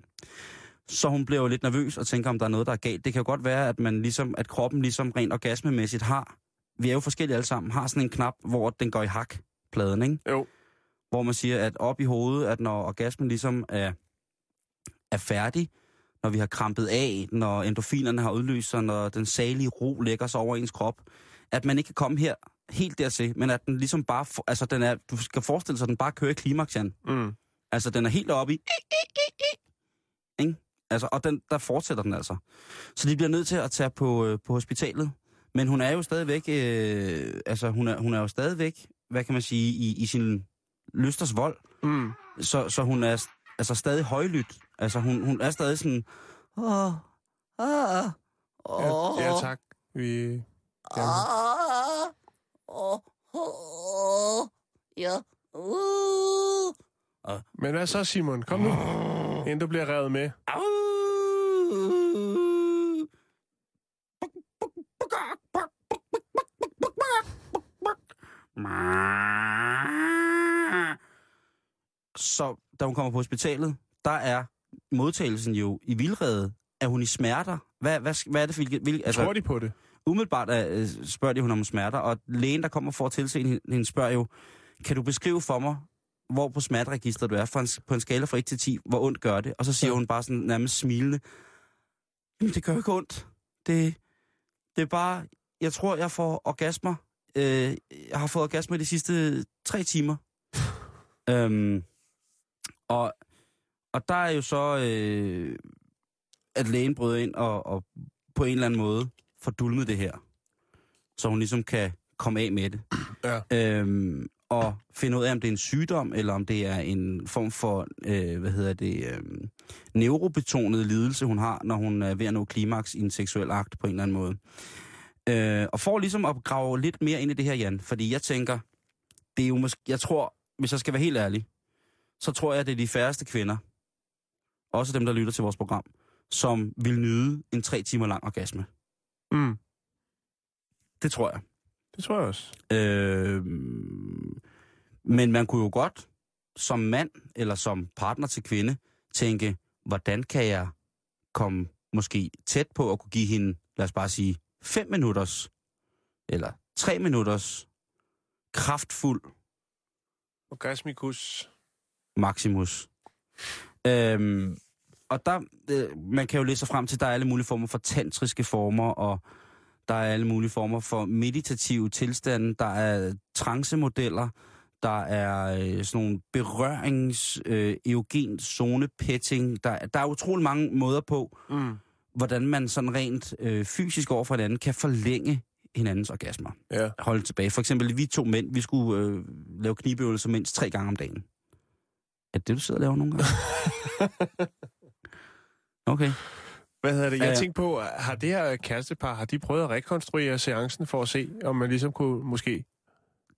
Så hun bliver jo lidt nervøs og tænker, om der er noget, der er galt. Det kan jo godt være, at, man ligesom, at kroppen ligesom rent orgasmemæssigt har, vi er jo forskellige alle sammen, har sådan en knap, hvor den går i hak, pladen, ikke? Jo. hvor man siger, at op i hovedet, at når orgasmen ligesom er, er færdig, når vi har krampet af, når endorfinerne har udløst sig, når den salige ro lægger sig over ens krop, at man ikke kan komme her helt dertil, men at den ligesom bare, for, altså den er, du skal forestille sig, at den bare kører i klimaks, Jan. Mm. Altså den er helt oppe i, ikke? Altså, og den, der fortsætter den altså. Så de bliver nødt til at tage på, øh, på hospitalet. Men hun er jo stadigvæk, øh, altså hun er, hun er jo stadigvæk, hvad kan man sige, i, i sin lysters vold. Mm. Så, så hun er altså stadig højlydt. Altså hun, hun er stadig sådan... Åh, åh, Ja, åh, ja, tak. Vi... Ja. åh, åh, åh, ja, uh, Men hvad så, Simon? Kom nu, inden du bliver revet med. Så da hun kommer på hospitalet, der er modtagelsen jo i vildrede. Er hun i smerter? Hvad, hvad, hvad er det for... Hvilke, Altså, Tror de på det? umiddelbart øh, spørger de hun om smerter, og lægen, der kommer for at tilse hende, hende spørger jo, kan du beskrive for mig, hvor på smerteregistret du er, for en, på en skala fra 1 til 10, hvor ondt gør det? Og så siger Ja. hun bare sådan nærmest smilende, Jamen, det gør ikke ondt. Det, det er bare, jeg tror, jeg får orgasmer. Øh, jeg har fået orgasmer de sidste tre timer. øhm, og, og der er jo så, øh, at lægen bryder ind og, og på en eller anden måde får dulmet det her. Så hun ligesom kan komme af med det. Ja. Øhm, og finde ud af, om det er en sygdom, eller om det er en form for, øh, hvad hedder det, øh, neurobetonet lidelse, hun har, når hun er ved at nå klimaks i en seksuel akt på en eller anden måde. Øh, og for ligesom at grave lidt mere ind i det her, Jan, fordi jeg tænker, det er jo måske, jeg tror, hvis jeg skal være helt ærlig, så tror jeg, at det er de færreste kvinder, også dem, der lytter til vores program, som vil nyde en tre timer lang orgasme. Mm. Det tror jeg. Det tror jeg også. Øh, men man kunne jo godt som mand eller som partner til kvinde tænke, hvordan kan jeg komme måske tæt på at kunne give hende, lad os bare sige, 5 minutters, eller 3 minutters, kraftfuld Orgasmikus. Maximus. Øhm, og der, øh, man kan jo læse sig frem til, at der er alle mulige former for tantriske former, og der er alle mulige former for meditative tilstande, der er trancemodeller, der er øh, sådan nogle berørings, øh, eogen zone petting. Der, der er utrolig mange måder på, Mm. hvordan man sådan rent øh, fysisk over for hinanden kan forlænge hinandens orgasmer. Ja. Holde tilbage. For eksempel, vi to mænd, vi skulle øh, lave knibeøvelser mindst tre gange om dagen. Er det det, du sidder og laver nogle gange? Okay. Hvad hedder det? Jeg Ja. tænkte på, har det her kærestepar, har de prøvet at rekonstruere seancen for at se, om man ligesom kunne måske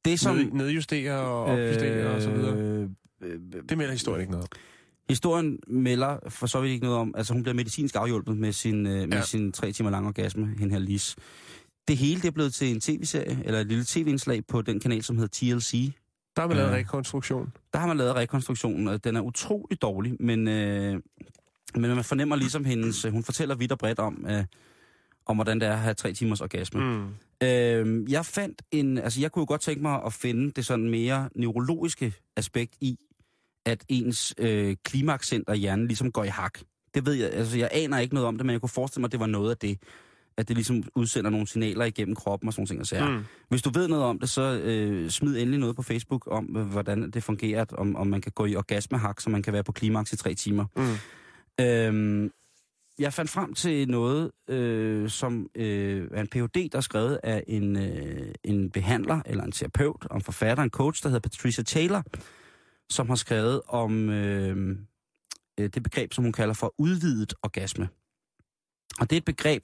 Det som... ned, nedjustere og opjustere og så videre? Øh, øh, Det melder historien ikke noget. Historien melder for så vidt ikke noget om, altså hun bliver medicinsk afhjulpet med sin, øh, med Ja. sin tre timer lange orgasme, hende her Lis. Det hele det er blevet til en tv-serie, eller et lille tv-indslag på den kanal, som hedder TLC. Der har man lavet rekonstruktion. Der har man lavet rekonstruktionen, og den er utrolig dårlig, men, øh, men man fornemmer ligesom hendes, hun fortæller vidt og bredt om, øh, om hvordan det er at have tre timers orgasme. Mm. Øh, jeg fandt en, altså jeg kunne jo godt tænke mig at finde det sådan mere neurologiske aspekt i, at ens øh, klimakscenter i hjernen ligesom går i hak. Det ved jeg, altså jeg aner ikke noget om det, men jeg kunne forestille mig, at det var noget af det. At det ligesom udsender nogle signaler igennem kroppen og sådan nogle ting. Og sager. Mm. Hvis du ved noget om det, så øh, smid endelig noget på Facebook om, øh, hvordan det fungerer, om, om man kan gå i orgasmehak, så man kan være på klimaks i tre timer. Mm. Øhm, jeg fandt frem til noget, øh, som øh, er en Ph.D., der er skrevet af en, øh, en behandler, eller en terapeut, om en forfatter, en coach, der hedder Patricia Taylor, som har skrevet om øh, øh, det begreb, som hun kalder for udvidet orgasme. Og det er et begreb,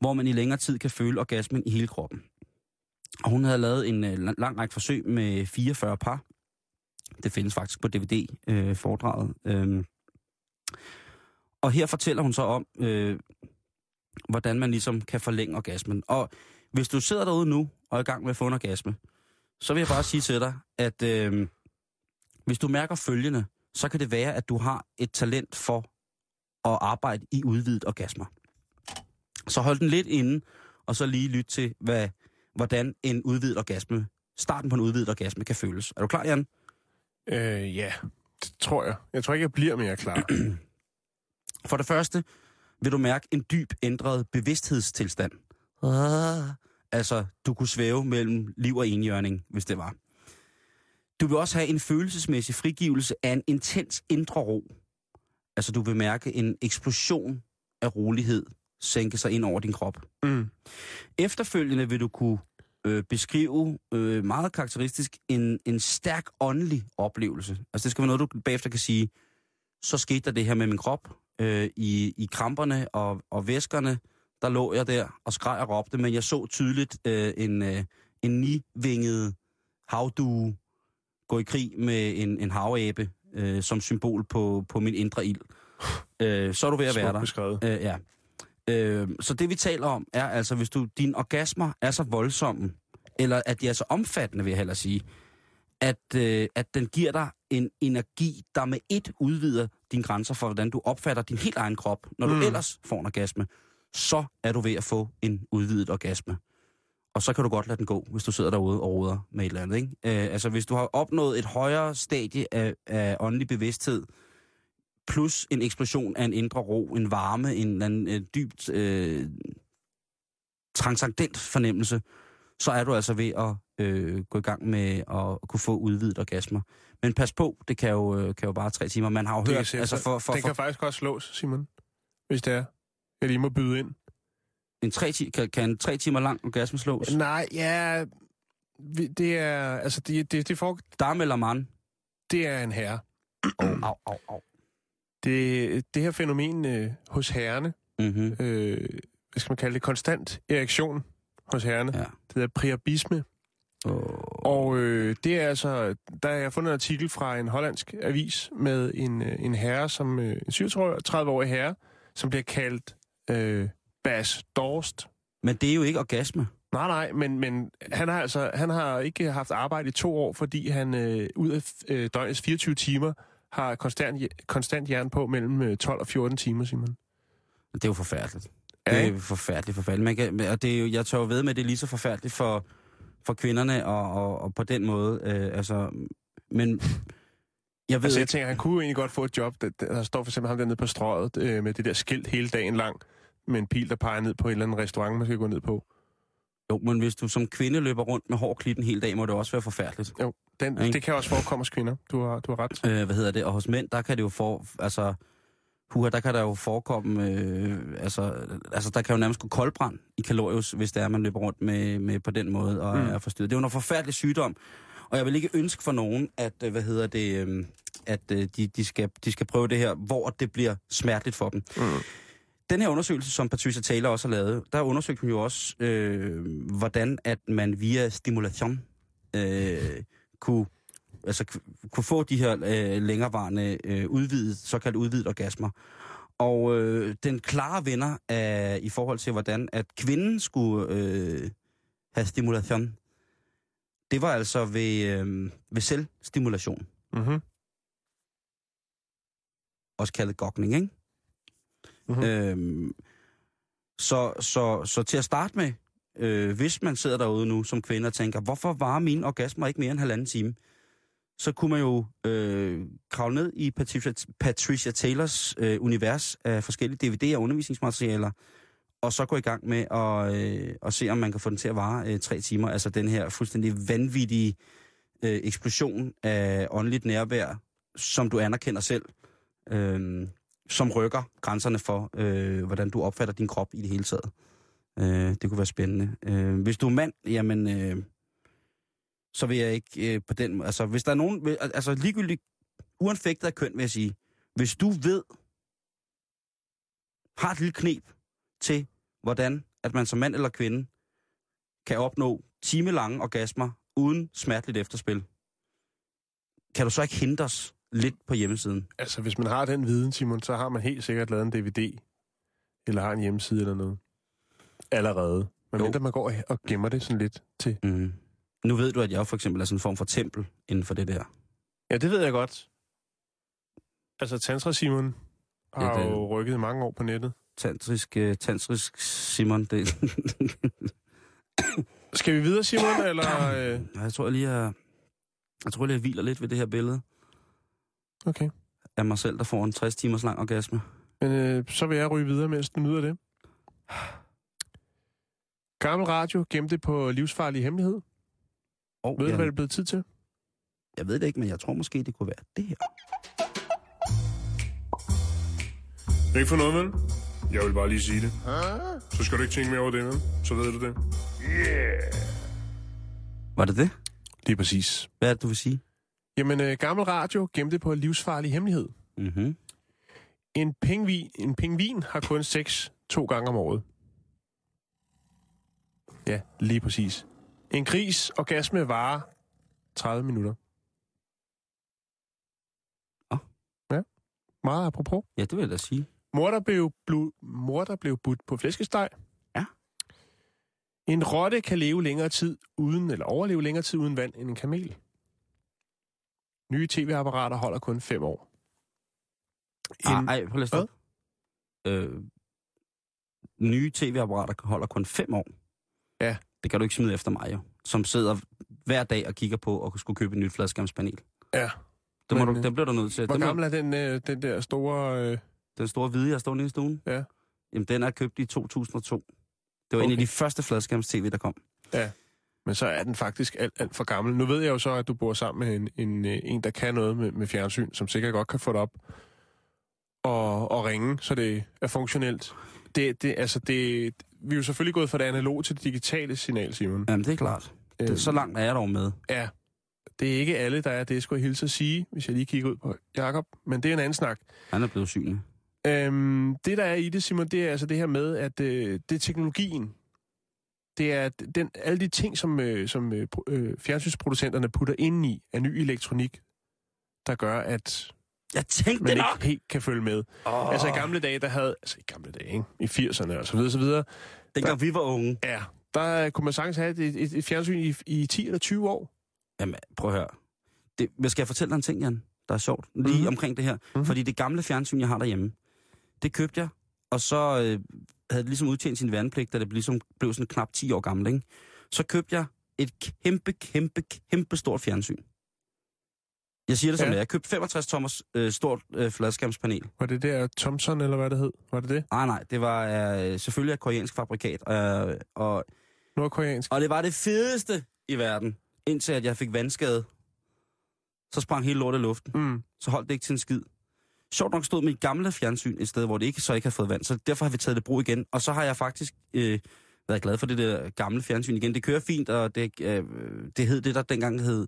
hvor man i længere tid kan føle orgasmen i hele kroppen. Og hun havde lavet en øh, lang- række forsøg med 44 par. Det findes faktisk på DVD-foredraget. Øh, og her fortæller hun så om, øh, hvordan man ligesom kan forlænge orgasmen. Og hvis du sidder derude nu og er i gang med at få en orgasme, så vil jeg bare sige til dig, at øh, hvis du mærker følgende, så kan det være, at du har et talent for at arbejde i udvidet orgasmer. Så hold den lidt inde, og så lige lyt til, hvad, hvordan en udvidet orgasme, starten på en udvidet orgasme kan føles. Er du klar, Jan? Øh, ja, det tror jeg. Jeg tror ikke, jeg bliver mere klar. For det første vil du mærke en dyb ændret bevidsthedstilstand. Ah. Altså, du kunne svæve mellem liv og enhjørning, hvis det var. Du vil også have en følelsesmæssig frigivelse af en intens indre ro. Altså, du vil mærke en eksplosion af rolighed sænke sig ind over din krop. Mm. Efterfølgende vil du kunne øh, beskrive øh, meget karakteristisk en, en stærk åndelig oplevelse. Altså det skal være noget, du bagefter kan sige, så skete der det her med min krop. Øh, i, I kramperne og, og væskerne, der lå jeg der og skreg og råbte, men jeg så tydeligt øh, en, øh, en nivinget havdue gå i krig med en, en havabe øh, som symbol på, på min indre ild. Øh, så er du ved at være der. beskrevet. Øh, ja. Øh, så det vi taler om er altså, hvis du dine orgasmer er så voldsomme, eller at de er så omfattende, vil jeg hellere sige, at, øh, at den giver dig en energi, der med et udvider dine grænser for, hvordan du opfatter din helt egen krop, når du Mm. ellers får en orgasme, så er du ved at få en udvidet orgasme. Og så kan du godt lade den gå, hvis du sidder derude og roder med et eller andet. Ikke? Øh, altså hvis du har opnået et højere stadie af, af åndelig bevidsthed, plus en eksplosion af en indre ro, en varme, en eller anden øh, dybt øh, transcendent fornemmelse, så er du altså ved at øh, gå i gang med at kunne få udvidet orgasmer. Men pas på, det kan jo, øh, kan jo bare tre timer. Man har jo Det kan hørt, se, altså for, for, den for kan faktisk også slås, Simon. Hvis det er. Jeg lige må byde ind. en tre, kan, kan en tre timer lang orgasme slås? Nej, ja... Det er... Altså, det, det, det, for, Dam eller man? det er en herre. Oh, au, au, au. Det, det her fænomen øh, hos herrene, Mm-hmm. øh, hvad skal man kalde det, konstant erektion hos herrene, Ja. det hedder priabisme. Oh. Og øh, det er altså, der har jeg fundet en artikel fra en hollandsk avis med en, øh, en herre, som øh, en 37-årig herre, som bliver kaldt øh, Bas Dorst. Men det er jo ikke orgasme. Nej, nej, men, men han, har altså, han har ikke haft arbejde i to år, fordi han øh, ud af øh, døgnets 24 timer har konstant, konstant jern på mellem øh, 12 og 14 timer, Simon. Det er jo forfærdeligt. Det Ja, er forfærdeligt, forfærdeligt. Man kan, og det er jo, jeg tør jo ved med, at det er lige så forfærdeligt for, for kvinderne, og, og, og på den måde, øh, altså, men jeg ved Altså, jeg tænker, han kunne jo egentlig godt få et job. Der, der står for eksempel ham dernede på strøget øh, med det der skilt hele dagen lang, med en pil, der peger ned på en eller anden restaurant, man skal gå ned på. Jo, men hvis du som kvinde løber rundt med hård klit en hel dag, må det også være forfærdeligt. Jo, den, det kan også forekomme hos kvinder. Du har, du har ret. Øh, hvad hedder det? Og hos mænd, der kan det jo for, altså, huha, der kan der jo forekomme, øh, altså, altså, der kan jo nærmest gå koldbrand i kalorius, hvis det er, man løber rundt med, med på den måde og Mm. er forstyrret. Det er jo noget forfærdelig sygdom, og jeg vil ikke ønske for nogen, at, øh, hvad hedder det, øh, at øh, de, de, skal, de skal prøve det her, hvor det bliver smerteligt for dem. Mm. Den her undersøgelse, som Patricia Taylor også har lavet, der undersøgte hun jo også, øh, hvordan at man via stimulation øh, kunne, altså, kunne få de her øh, længerevarende øh, udvidet, såkaldt udvidet orgasmer. Og øh, den klare vinder af, i forhold til, hvordan at kvinden skulle øh, have stimulation, det var altså ved, øh, ved selvstimulation, Mm-hmm. også kaldet gokning, ikke? Mhm. Øhm, så, så, så til at starte med, øh, hvis man sidder derude nu som kvinde og tænker, hvorfor var mine orgasmer ikke mere end halvanden time? Så kunne man jo øh, kravle ned i Patricia, Patricia Taylors øh, univers af forskellige DVD'er og undervisningsmaterialer, og så gå i gang med at, øh, at se, om man kan få den til at vare øh, tre timer. Altså den her fuldstændig vanvittige øh, eksplosion af åndeligt nærvær, som du anerkender selv. Øh, som rykker grænserne for, øh, hvordan du opfatter din krop i det hele taget. Øh, det kunne være spændende. Øh, hvis du er mand, jamen, øh, så vil jeg ikke øh, på den måde... Altså, hvis der er nogen... Altså, ligegyldigt, uanfægtet af køn, vil jeg sige, hvis du ved, har et lille knep til, hvordan at man som mand eller kvinde kan opnå timelange orgasmer uden smerteligt efterspil, kan du så ikke hindres os lidt på hjemmesiden? Altså, hvis man har den viden, Simon, så har man helt sikkert lavet en DVD. Eller har en hjemmeside eller noget. Allerede. Men Jo. mindre man går og gemmer det sådan lidt til. Mm. Nu ved du, at jeg for eksempel er sådan en form for tempel inden for det der. Ja, det ved jeg godt. Altså, Tantra Simon har Ja, det- jo rykket mange år på nettet. Tantrisk, uh, tantrisk Simon, det... Skal vi videre, Simon, eller... Øh... jeg tror jeg lige, jeg, jeg tror lige, jeg hviler lidt ved det her billede Okay. af mig selv, der får en 60 timers lang orgasme. Men øh, så vil jeg ryge videre, mens du nyder det. Gammel radio gemte på livsfarlig hemmelighed. Og Ved du, jeg, hvad det er blevet tid til? jeg ved det ikke, men jeg tror måske, det kunne være det her. Ikke for noget, vel? Jeg vil bare lige sige det. Så skal du ikke tænke mere over det, vel? Så ved du det. Var det det? Lige præcis. Hvad er det, du vil sige? Jamen, øh, gammel radio gemte på livsfarlig hemmelighed. Mm-hmm. En pingvin, en pingvin har kun sex to gange om året. Ja, lige præcis. En gris orgasme varer 30 minutter. Åh. Ja, meget apropos. Ja, det vil jeg da sige. Mor, der blev, blu, mor, der blev budt på flæskesteg. Ja. En rotte kan leve længere tid uden, eller overleve længere tid uden vand end en kamel. Nye tv-apparater holder kun 5 år. En... Ej, at stoppe. Øh, nye tv-apparater holder kun fem år. Ja. Det kan du ikke smide efter mig, jo. Som sidder hver dag og kigger på og skulle købe et nyt fladskærmspanel. Ja. Det, må Men, du, øh, det bliver du nødt til. Hvor må, gammel er den, øh, den der store... Øh... Den store hvide, jeg står inde i stuen? Ja. Jamen, den er købt i 2002. Det var okay. en af de første fladskærms-tv, der kom. Men så er den faktisk alt, alt for gammel. Nu ved jeg jo så, at du bor sammen med en, en, øh, en der kan noget med, med fjernsyn, som sikkert godt kan få det op og, og ringe, så det er funktionelt. Det, det, altså det, vi er jo selvfølgelig gået fra det analoge til det digitale signal, Simon. Jamen, det er klart. Øh, Det, så langt er jeg dog med. Ja, det er ikke alle, der er det, skulle jeg hilse at sige, hvis jeg lige kigger ud på Jakob. Men det er en anden snak. Han er blevet synlig. Øhm, det, der er i det, Simon, det er altså det her med, at øh, det er teknologien. Det er den, alle de ting, som, øh, som øh, øh, fjernsynsproducenterne putter ind i af ny elektronik, der gør, at Jeg tænkte man det ikke nok! helt kan følge med. Oh. Altså i gamle dage, der havde... Altså i gamle dage, ikke? I 80'erne og så videre, så videre. Dengang vi var unge. Ja, der kunne man sagtens have et, et, et fjernsyn i, i 10 eller 20 år. Jamen, prøv at høre. Det, men skal jeg fortælle dig en ting, Jan? Der er sjovt. Lige mm-hmm. omkring det her. Mm-hmm. Fordi det gamle fjernsyn, jeg har derhjemme, det købte jeg og så øh, havde det ligesom udtjent sin værnepligt, da det ligesom blev sådan knap 10 år gammel, ikke? Så købte jeg et kæmpe, kæmpe, kæmpe stort fjernsyn. Jeg siger det som Ja. det er. Jeg købte 65 tommers øh, stort øh, fladskærmspanel. Var det der Thomson, eller hvad det hed? Var det det? Nej, nej, det var øh, selvfølgelig et koreansk fabrikat. Øh, og, Nordkoreansk? og det var det fedeste i verden, indtil at jeg fik vandskade. Så sprang hele lortet i luften. Mm. Så holdt det ikke til en skid. Sjovt nok stod mit gamle fjernsyn et sted, hvor det ikke så ikke har fået vand. Så derfor har vi taget det brug igen. Og så har jeg faktisk øh, været glad for det der gamle fjernsyn igen. Det kører fint, og det, øh, det hed det, der dengang hed,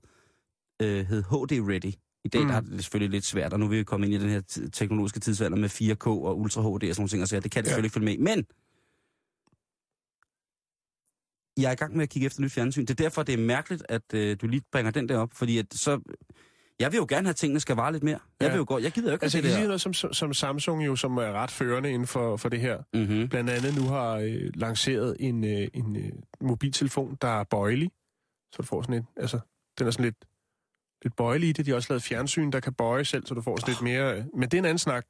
øh, hed HD Ready. I dag Mm. der er det selvfølgelig lidt svært, og nu er vi kommet ind i den her teknologiske tidsalder med 4K og Ultra HD og sådan nogle ting, og så det kan det Ja. selvfølgelig ikke følge med. Men jeg er i gang med at kigge efter nyt fjernsyn. Det er derfor, det er mærkeligt, at øh, du lige bringer den der op, fordi at så... Jeg vil jo gerne have, at tingene skal vare lidt mere. Jeg Ja. vil jo godt... Jeg gider jo ikke Altså, det der. noget som, som Samsung jo, som er ret førende inden for, for det her. Mm-hmm. Blandt andet nu har øh, lanceret en, øh, en øh, mobiltelefon, der er bøjelig. Så du får sådan et, altså, den er sådan lidt, lidt bøjelig i det. De har også lavet fjernsyn, der kan bøje selv, så du får sådan lidt mere... øh, Men det er en anden snak.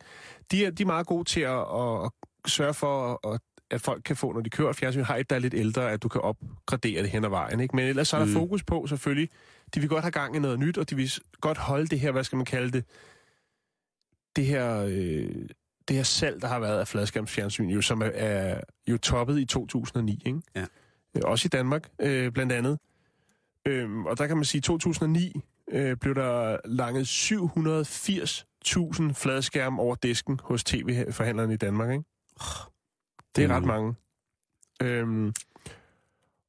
De er, de er meget gode til at, at, at sørge for, at, at folk kan få, når de kører fjernsyn, har et, der er lidt ældre, at du kan opgradere det hen ad vejen. Ikke? Men ellers så er der Mm. fokus på selvfølgelig, de vil godt have gang i noget nyt, og de vil godt holde det her, hvad skal man kalde det, det her, øh, det her salg, der har været af fladskærmsfjernsyn, jo, som er, er jo toppet i 2009, ikke? Ja. Øh, Også i Danmark, øh, blandt andet. Øhm, og der kan man sige, at i 2009 øh, blev der langet 780.000 fladskærme over disken hos tv-forhandlerne i Danmark, ikke? Det er ret mange. Øhm,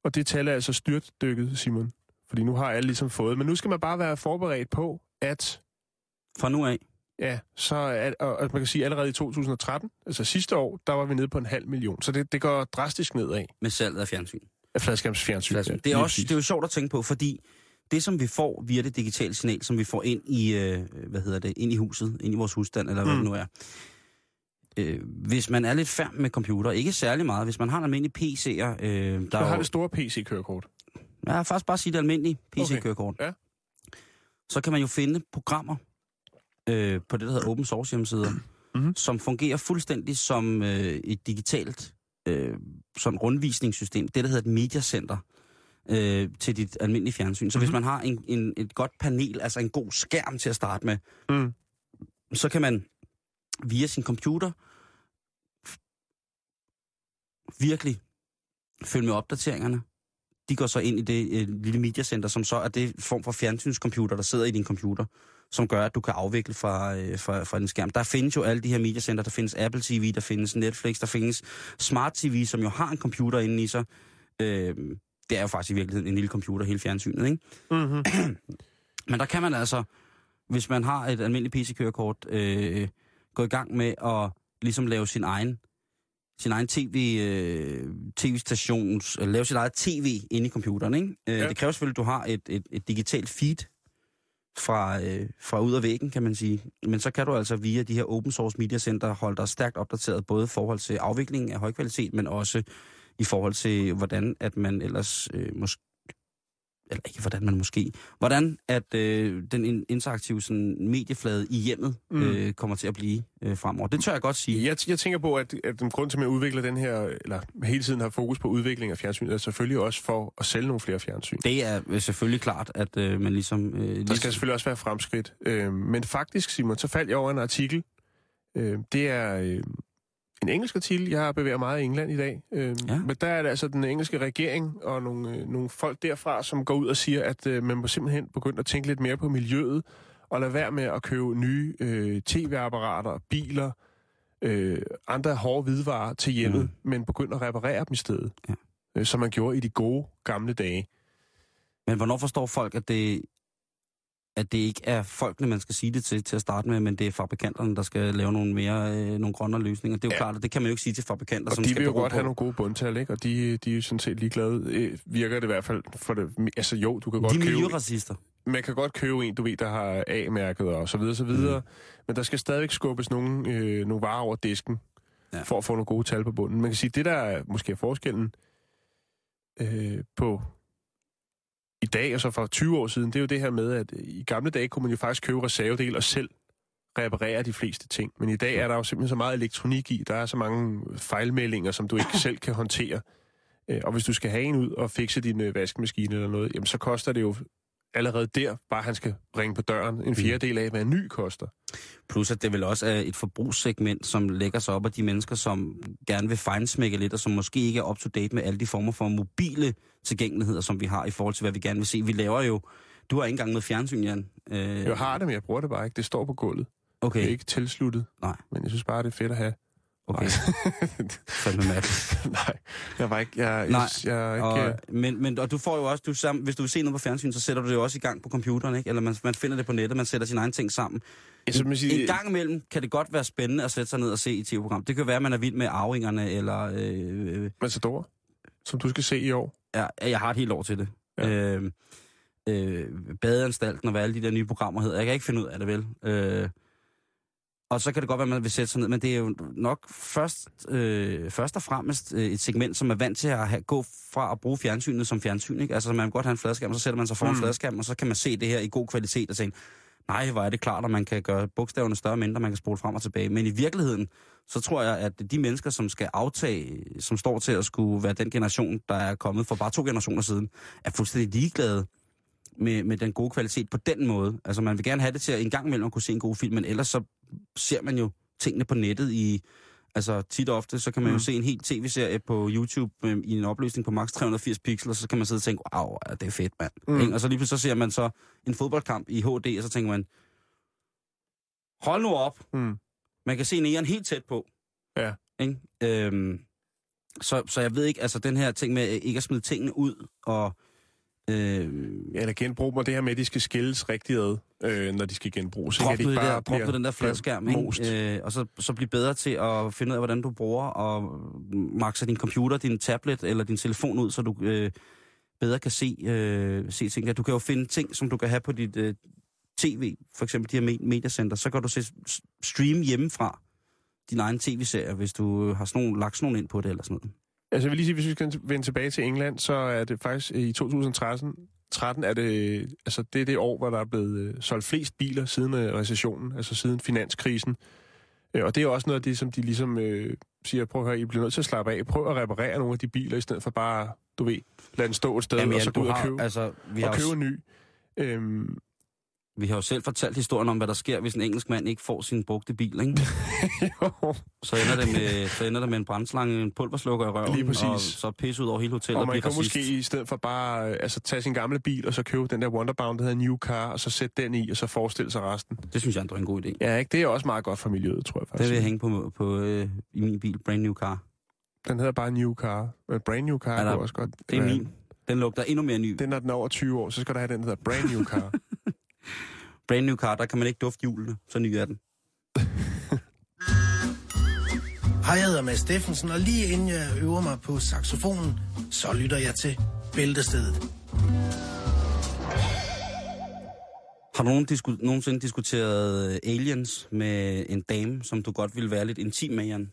og det tal er altså styrtdykket, Simon. Fordi nu har alle ligesom fået. Men nu skal man bare være forberedt på, at Fra nu af. Ja, så er, og, og man kan sige, at allerede i 2013, altså sidste år, der var vi nede på en halv million. Så det, det går drastisk nedad med salget af fjernsyn. af fladskærmsfjernsyn. Fjernsyn. Ja, Det, er også, det er jo sjovt at tænke på, fordi det, som vi får via det digitale signal, som vi får ind i, øh, hvad hedder det, ind i huset, ind i vores husstand, eller hvad Mm. det nu er. Øh, hvis man er lidt færm med computer, ikke særlig meget, hvis man har en almindelig PC'er, øh, der er har jo, det store PC-kørekort. Jeg har faktisk bare sige det almindelige PC-kørekort, Ja. så kan man jo finde programmer øh, på det, der hedder open source hjemmesider, Mhm. som fungerer fuldstændig som øh, et digitalt øh, sådan rundvisningssystem. Det, der hedder et mediacenter øh, til dit almindelige fjernsyn. Så mm-hmm. hvis man har en, en, et godt panel, altså en god skærm til at starte med, Mm. så kan man via sin computer virkelig følge med opdateringerne. De går så ind i det øh, lille mediacenter, som så er det form for fjernsynscomputer, der sidder i din computer, som gør, at du kan afvikle fra, øh, fra, fra din skærm. Der findes jo alle de her mediacenter. Der findes Apple TV, der findes Netflix, der findes Smart TV, som jo har en computer inde i sig. Øh, det er jo faktisk i virkeligheden en lille computer, hele fjernsynet, ikke? Mm-hmm. Men der kan man altså, hvis man har et almindeligt PC-kørekort, øh, gå i gang med at ligesom lave sin egen sin egen TV, øh, tv-stations, øh, lave sit eget tv inde i computeren, ikke? Øh, Ja. Det kræver selvfølgelig, at du har et, et, et digitalt feed fra, øh, fra ud af væggen, kan man sige. Men så kan du altså via de her open source media center holde dig stærkt opdateret, både i forhold til afviklingen af høj kvalitet, men også i forhold til, hvordan at man ellers øh, måske eller ikke hvordan man måske, hvordan at øh, den in- interaktive sådan, medieflade i hjemmet Mm. øh, kommer til at blive øh, fremover. Det tør jeg godt sige. Jeg, jeg tænker på, at, at den grund til, at man udvikler den her, eller hele tiden har fokus på udvikling af fjernsyn, er selvfølgelig også for at sælge nogle flere fjernsyn. Det er øh, selvfølgelig klart, at øh, man ligesom... Øh, Der ligesom skal selvfølgelig også være fremskridt. Øh, men faktisk, Simon, så faldt jeg over en artikel. Øh, det er øh, en engelsk artikel. Jeg har bevæget meget i England i dag. Øh, Ja. Men der er det altså den engelske regering og nogle, øh, nogle folk derfra, som går ud og siger, at øh, man må simpelthen begynde at tænke lidt mere på miljøet, og lade være med at købe nye øh, tv-apparater, biler, øh, andre hårde hvidevarer til hjemmet, Mm. mm. men begynde at reparere dem i stedet. Ja. Øh, som man gjorde i de gode gamle dage. Men hvornår forstår folk, at det, at det ikke er folkene, man skal sige det til til at starte med, men det er fabrikanterne, der skal lave nogle mere øh, nogle grønne løsninger. Det er jo ja. Klart, at det kan man jo ikke sige til fabrikanter, Og som de skal vil jo godt på. have nogle gode bundtal, ikke? Og de, de er jo sådan set ligeglade. Øh, Virker det i hvert fald for det... Altså jo, du kan godt De købe... miljøracister. Man kan godt købe en, du ved, der har A-mærket og så videre, så videre. Mm. Men der skal stadigvæk skubbes nogle, øh, nogle varer over disken, Ja. for at få nogle gode tal på bunden. Man kan sige, det der er måske er forskellen øh, på i dag og så for 20 år siden, det er jo det her med, at i gamle dage kunne man jo faktisk købe reservedel og selv reparere de fleste ting. Men i dag er der jo simpelthen så meget elektronik i, der er så mange fejlmeldinger, som du ikke selv kan håndtere. Øh, Og hvis du skal have en ud og fikse din øh, vaskemaskine eller noget, jamen så koster det jo allerede der, bare han skal ringe på døren, en fjerdedel af, hvad en ny koster. Plus at det vel også er et forbrugssegment, som lægger sig op af de mennesker, som gerne vil fejnsmække lidt, og som måske ikke er up to date med alle de former for mobile tilgængeligheder, som vi har i forhold til, hvad vi gerne vil se. Vi laver jo... Du har ikke engang noget fjernsyn, Jan. Øh, Jeg har det, men jeg bruger det bare ikke. Det står på gulvet. Det okay, er ikke tilsluttet, Nej. men jeg synes bare, det er fedt at have. Okay. Fandme mærkeligt. Nej, jeg var ikke... Jeg, Nej, jeg, jeg, er ikke, Og, men, men, og du får jo også, du, sam, hvis du vil se noget på fjernsyn, så sætter du det jo også i gang på computeren, ikke? Eller man, man finder det på nettet, man sætter sine egne ting sammen. jeg, så man sige, En gang imellem kan det godt være spændende at sætte sig ned og se i tv-program. Det kan være, at man er vild med arvingerne, eller... Øh, øh, Matador, som du skal se i år. ja, jeg har et helt år til det. Ja. Ja. Øh, øh, Badeanstalten og hvad alle de der nye programmer hedder. Jeg kan ikke finde ud af det, vel? Øh, og så kan det godt være, at man vil sætte sig ned, men det er jo nok først, øh, først og fremmest øh, et segment, som er vant til at have, gå fra at bruge fjernsynet som fjernsyn. Ikke? Altså, man kan godt have en fladskærm, så sætter man sig foran Mm. en fladskærm, og så kan man se det her i god kvalitet og tænke, nej, hvor er det klart, at man kan gøre bogstaverne større og mindre, man kan spole frem og tilbage. Men i virkeligheden, så tror jeg, at de mennesker, som skal aftage, som står til at skulle være den generation, der er kommet for bare to generationer siden, er fuldstændig ligeglade med, med den gode kvalitet på den måde. Altså man vil gerne have det til at en gang imellem kunne se en god film, men ellers så ser man jo tingene på nettet i... Altså tit og ofte, så kan man jo Mm. se en helt tv-serie på YouTube øh, i en opløsning på maks 380 pixels, og så kan man sidde og tænke, wow, det er fedt, mand. Mm. Og så lige pludselig så ser man så en fodboldkamp i HD, og så tænker man, hold nu op, Mm. man kan se næren helt tæt på. Ja. Ikke? Øhm, så, så jeg ved ikke, altså den her ting med ikke at smide tingene ud, og... Øh, eller genbrug mig det her med, at de skal skilles rigtigt ad, øh, når de skal genbruges. at de ikke der, bliver- nu den der fladskærm, bliver ikke? Øh, og så, så blive bedre til at finde ud af, hvordan du bruger, og makse din computer, din tablet eller din telefon ud, så du øh, bedre kan se, øh, se ting. Du kan jo finde ting, som du kan have på dit øh, tv, for eksempel de her me- mediacenter, så kan du se stream hjemmefra din egen tv-serie, hvis du har sådan nogle, lagt sådan nogle ind på det eller sådan noget. Altså, jeg vil lige sige, hvis vi skal vende tilbage til England, så er det faktisk i 2013, 13 er det, altså det er det år, hvor der er blevet øh, solgt flest biler siden øh, recessionen, altså siden finanskrisen. Øh, og det er også noget af det, som de ligesom øh, siger, prøv at høre, I bliver nødt til at slappe af. Prøv at reparere nogle af de biler, i stedet for bare, du ved, lade den stå et sted, Jamen, og så gå ud og købe, altså, vi, og købe en ny. Øhm, vi har jo selv fortalt historien om, hvad der sker, hvis en engelsk mand ikke får sin brugte bil, ikke? jo. Så ender det med, så ender det med en brændslange, en pulverslukker i røven, Lige præcis. og så pisse ud over hele hotellet og og man blive kan racist. måske i stedet for bare øh, altså, tage sin gamle bil, og så købe den der Wonderbound, der hedder New Car, og så sætte den i, og så forestille sig resten. Det synes jeg er en god idé. Ja, ikke? Det er også meget godt for miljøet, tror jeg Det faktisk. vil jeg hænge på, på øh, i min bil, brand new car. Den hedder bare New Car. Men Brand New Car Er er der- også godt. Det er min. Den lugter endnu mere ny. Den, når den er over 20 år, så skal der have den, der hedder Brand New Car. Brand new car, der kan man ikke dufte hjulene. Så ny er den. Hej, jeg hedder Mads Steffensen, og lige inden jeg øver mig på saxofonen, så lytter jeg til Bæltestedet. Har du nogen disku- nogensinde diskuteret øh, aliens med en dame, som du godt ville være lidt intim med, Jan?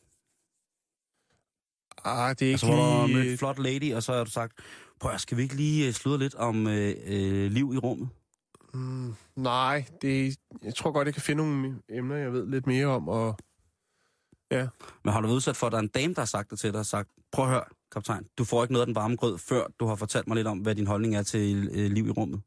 ah, det er Altså, ikke hvor du har mødt lige... en flot lady, og så har du sagt, prøv skal vi ikke lige øh, sludre lidt om øh, øh, liv i rummet? Mm, nej, det, jeg tror godt, jeg kan finde nogle emner, jeg ved lidt mere om. Og, Men har du været udsat for, at der er en dame, der har sagt det til dig, og sagt, prøv at høre, kaptajn, du får ikke noget af den varme grød, før du har fortalt mig lidt om, hvad din holdning er til øh, liv i rummet.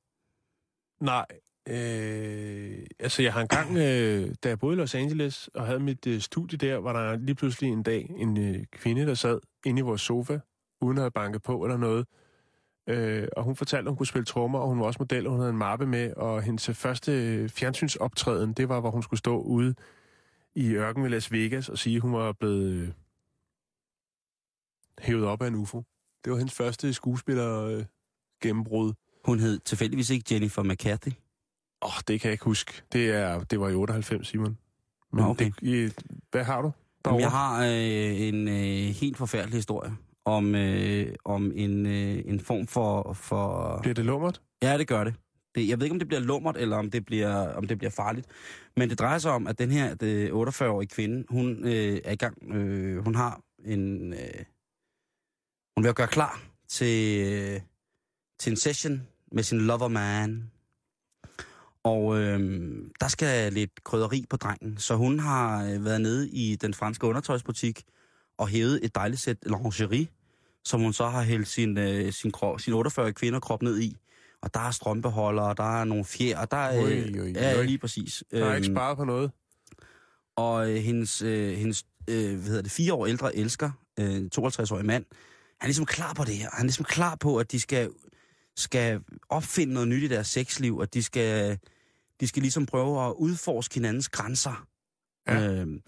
nej, øh, altså jeg har engang, øh, da jeg boede i Los Angeles og havde mit øh, studie der, var der lige pludselig en dag en øh, kvinde, der sad inde i vores sofa, uden at have banket på eller noget. Øh, og hun fortalte, at hun kunne spille trommer, og hun var også model, og hun havde en mappe med. Og hendes første øh, fjernsynsoptræden, det var, hvor hun skulle stå ude i ørken ved Las Vegas og sige, at hun var blevet øh, hævet op af en UFO. Det var hendes første skuespiller øh, gennembrud. Hun hed tilfældigvis ikke Jennifer McCarthy. Åh, oh, det kan jeg ikke huske. Det, er, det var i 98, Simon. Men okay. det, hvad har du? Jamen, derovre? jeg har øh, en øh, helt forfærdelig historie om, øh, om en, øh, en form for, for... Bliver det lummert? Ja, det gør det. det. Jeg ved ikke, om det bliver lummert, eller om det bliver, om det bliver farligt. Men det drejer sig om, at den her det 48-årige kvinde, hun øh, er i gang... Øh, hun har en... Øh, hun vil gøre klar til, øh, til en session med sin lover man. Og øh, der skal lidt krydderi på drengen. Så hun har øh, været nede i den franske undertøjsbutik og hævet et dejligt sæt lingerie, som hun så har hældt sin, øh, sin, krop, sin 48 kvinder krop ned i. Og der er strømpeholdere, der er nogle fjer, og der er... Øh, ui, ja, lige præcis. Der er ikke Øhm, sparet på noget. og øh, hendes, øh, hendes øh, hvad hedder det, fire år ældre elsker, øh, 52-årig mand, han er ligesom klar på det her. Han er ligesom klar på, at de skal, skal opfinde noget nyt i deres sexliv, at de skal, de skal ligesom prøve at udforske hinandens grænser. Ja. Øhm,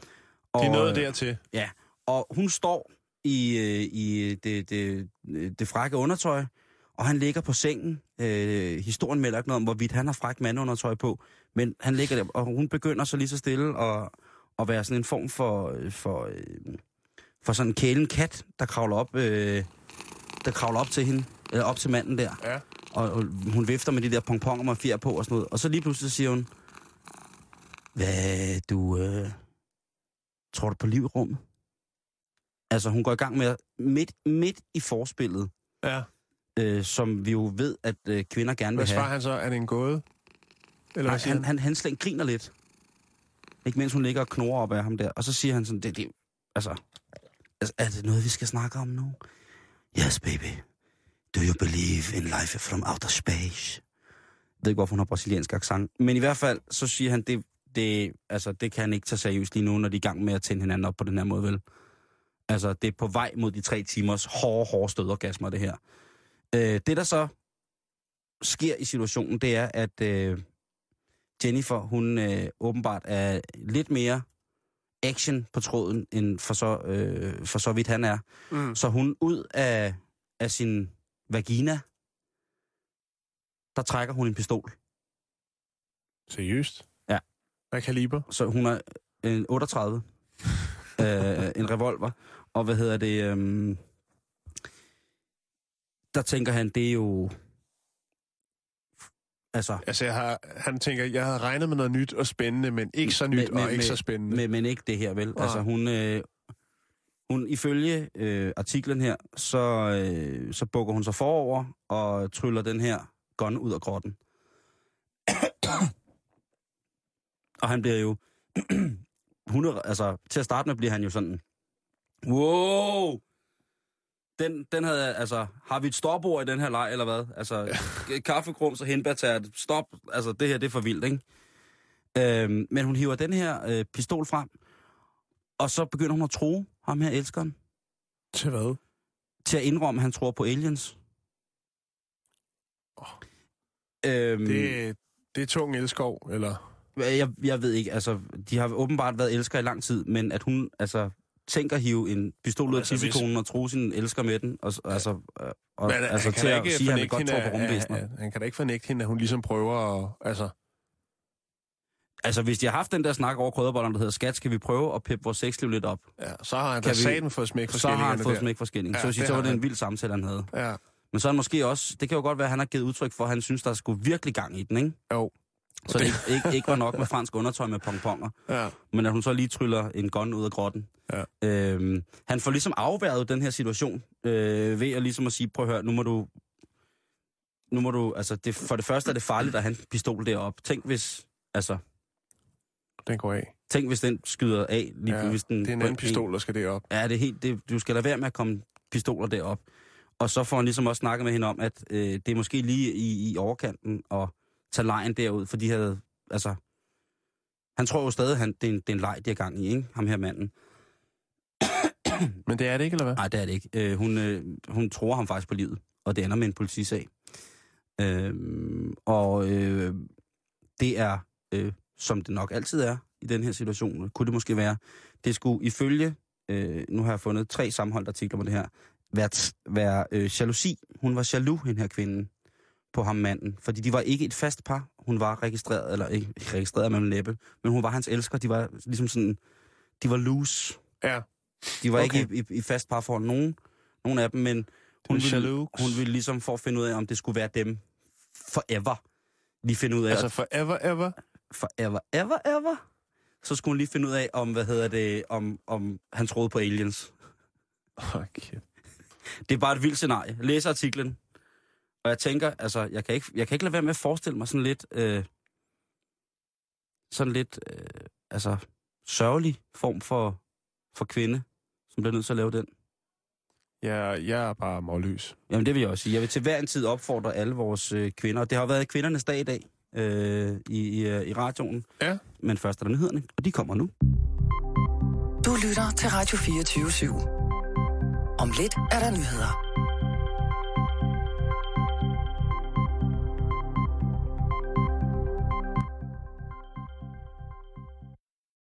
De er nået øh, dertil. Ja, og hun står i, øh, i det, det, det frække undertøj, og han ligger på sengen. Øh, historien melder ikke noget om, hvorvidt han har frækt mandundertøj på, men han ligger der, og hun begynder så lige så stille at, at være sådan en form for, for, øh, for sådan en kælen kat, der kravler op, øh, der kravler op til hende, eller op til manden der. Ja. Og, og hun vifter med de der pongponger med fjer på og sådan noget. Og så lige pludselig siger hun, hvad du, øh, tror du på liv i rummet? Altså, hun går i gang med, midt, midt i forspillet, Ja. øh, som vi jo ved, at øh, kvinder gerne Hvad vil svarer have. han så? Er det en gåde? Eller hvad Nej, han, han, han slet griner lidt. Ikke mens hun ligger og knurrer op af ham der. Og så siger han sådan, det, det, altså, altså, er det noget, vi skal snakke om nu? Yes, baby. Do you believe in life from outer space? Jeg ved ikke, hvorfor hun har brasiliansk accent. Men i hvert fald, så siger han, det, det, altså, det kan han ikke tage seriøst lige nu, når de er i gang med at tænde hinanden op på den her måde, vel? Altså, det er på vej mod de tre timers hårde, hårde stødorgasmer, det her. Øh, det, der så sker i situationen, det er, at øh, Jennifer, hun øh, åbenbart er lidt mere action på tråden, end for så, øh, for så vidt han er. Mm. Så hun ud af, af sin vagina, der trækker hun en pistol. Seriøst? Ja. Hvad kaliber? Så hun er en 38. øh, en revolver. Og hvad hedder det? Øhm, der tænker han, det er jo... Altså, Altså, jeg har, han tænker, jeg havde regnet med noget nyt og spændende, men ikke så nyt Men- men- og ikke men- så spændende. Men, men ikke det her, vel? Nej. Altså, hun, øh, hun ifølge øh, artiklen her, så, øh, så bukker hun sig forover og tryller den her gun ud af grotten. og han bliver jo... 100, altså, til at starte med bliver han jo sådan... Wow! Den, den havde, altså, har vi et stopord i den her leg, eller hvad? Altså, ja. kaffegrums og hindbærtært, stop, altså, det her, det er for vildt, ikke? Øhm, men hun hiver den her øh, pistol frem, og så begynder hun at tro ham her elskeren, Til hvad? til at indrømme, at han tror på aliens. Øhm, Det, det er tung elskov, eller? Jeg, jeg ved ikke, altså, de har åbenbart været elskere i lang tid, men at hun, altså, tænker at hive en pistol ud af Altså, hvis- tissekonen og tro sin elsker med den, og, og, altså, øh, og, Men, altså han til at sige, at han godt hende, tro på rumvæsener. at- Han kan da ikke fornægte hende, at hun ligesom prøver at... Altså, Altså, hvis de har haft den der snak over krydderbollerne, der hedder, skat, skal vi prøve at peppe vores sexliv lidt op? ja, så har han da saten fået smæk for Så har han fået smæk for skilling. Ja, så, sige, det så var det en han. vild samtale, han havde. Ja, Men så er han måske også, det kan jo godt være, at han har givet udtryk for, at han synes, der skulle virkelig gang i den, ikke? jo. Så det ikke, ikke, ikke var nok med fransk undertøj med pongponger, Ja, men at hun så lige tryller en gun ud af grotten. Ja. Øhm, han får ligesom afværget den her situation, øh, ved at ligesom at sige, prøv at høre, nu må du... Nu må du, altså, det, for det første er det farligt at have en pistol derop. Tænk hvis, altså, den går af. tænk hvis den skyder af. Lige, Ja, hvis den, det er en anden pistol, der skal derop. Ja, det er helt, det, du skal lade være med at komme pistoler derop. Og så får han ligesom også snakket med hende om, at øh, det er måske lige i, i overkanten at tage lejen derud, for de havde, altså... Han tror jo stadig, han, det, er en, det er en leg, de er gang i, ikke? Ham her manden. Men det er det ikke, eller hvad? Nej, det er det ikke. Øh, hun, øh, hun tror ham faktisk på livet, og det ender med en politisag. Øh, og øh, det er, øh, som det nok altid er i den her situation, kunne det måske være, det skulle ifølge, øh, nu har jeg fundet tre sammenholdt artikler med det her, være, være øh, jalousi. Hun var jaloux, hende her kvinde, på ham manden. Fordi de var ikke et fast par. Hun var registreret, eller ikke registreret med en læbe, men hun var hans elsker. De var ligesom sådan, de var loose. Ja. De var Okay. ikke i, i, i fast parforhold, nogen, nogen af dem, men hun ville, jaloux. hun ville ligesom for at finde ud af, om det skulle være dem forever. Lige finde ud af, Altså altså, forever, ever? forever, ever, ever. Så skulle hun lige finde ud af, om, hvad hedder det, om, om han troede på aliens. Okay. Det er bare et vildt scenarie. Læs artiklen. Og jeg tænker, altså, jeg kan ikke, jeg kan ikke lade være med at forestille mig sådan lidt, øh, sådan lidt, øh, altså, sørgelig form for, for kvinde, som bliver nødt til at lave den. Jeg, jeg er bare målløs. Jamen det vil jeg også sige. Jeg vil til hver en tid opfordre alle vores øh, kvinder, og det har været kvindernes dag i dag øh, i, i, øh, i radioen. Ja. Men først er der nyhederne, og de kommer nu. Du lytter til Radio 24 /7. Om lidt er der nyheder.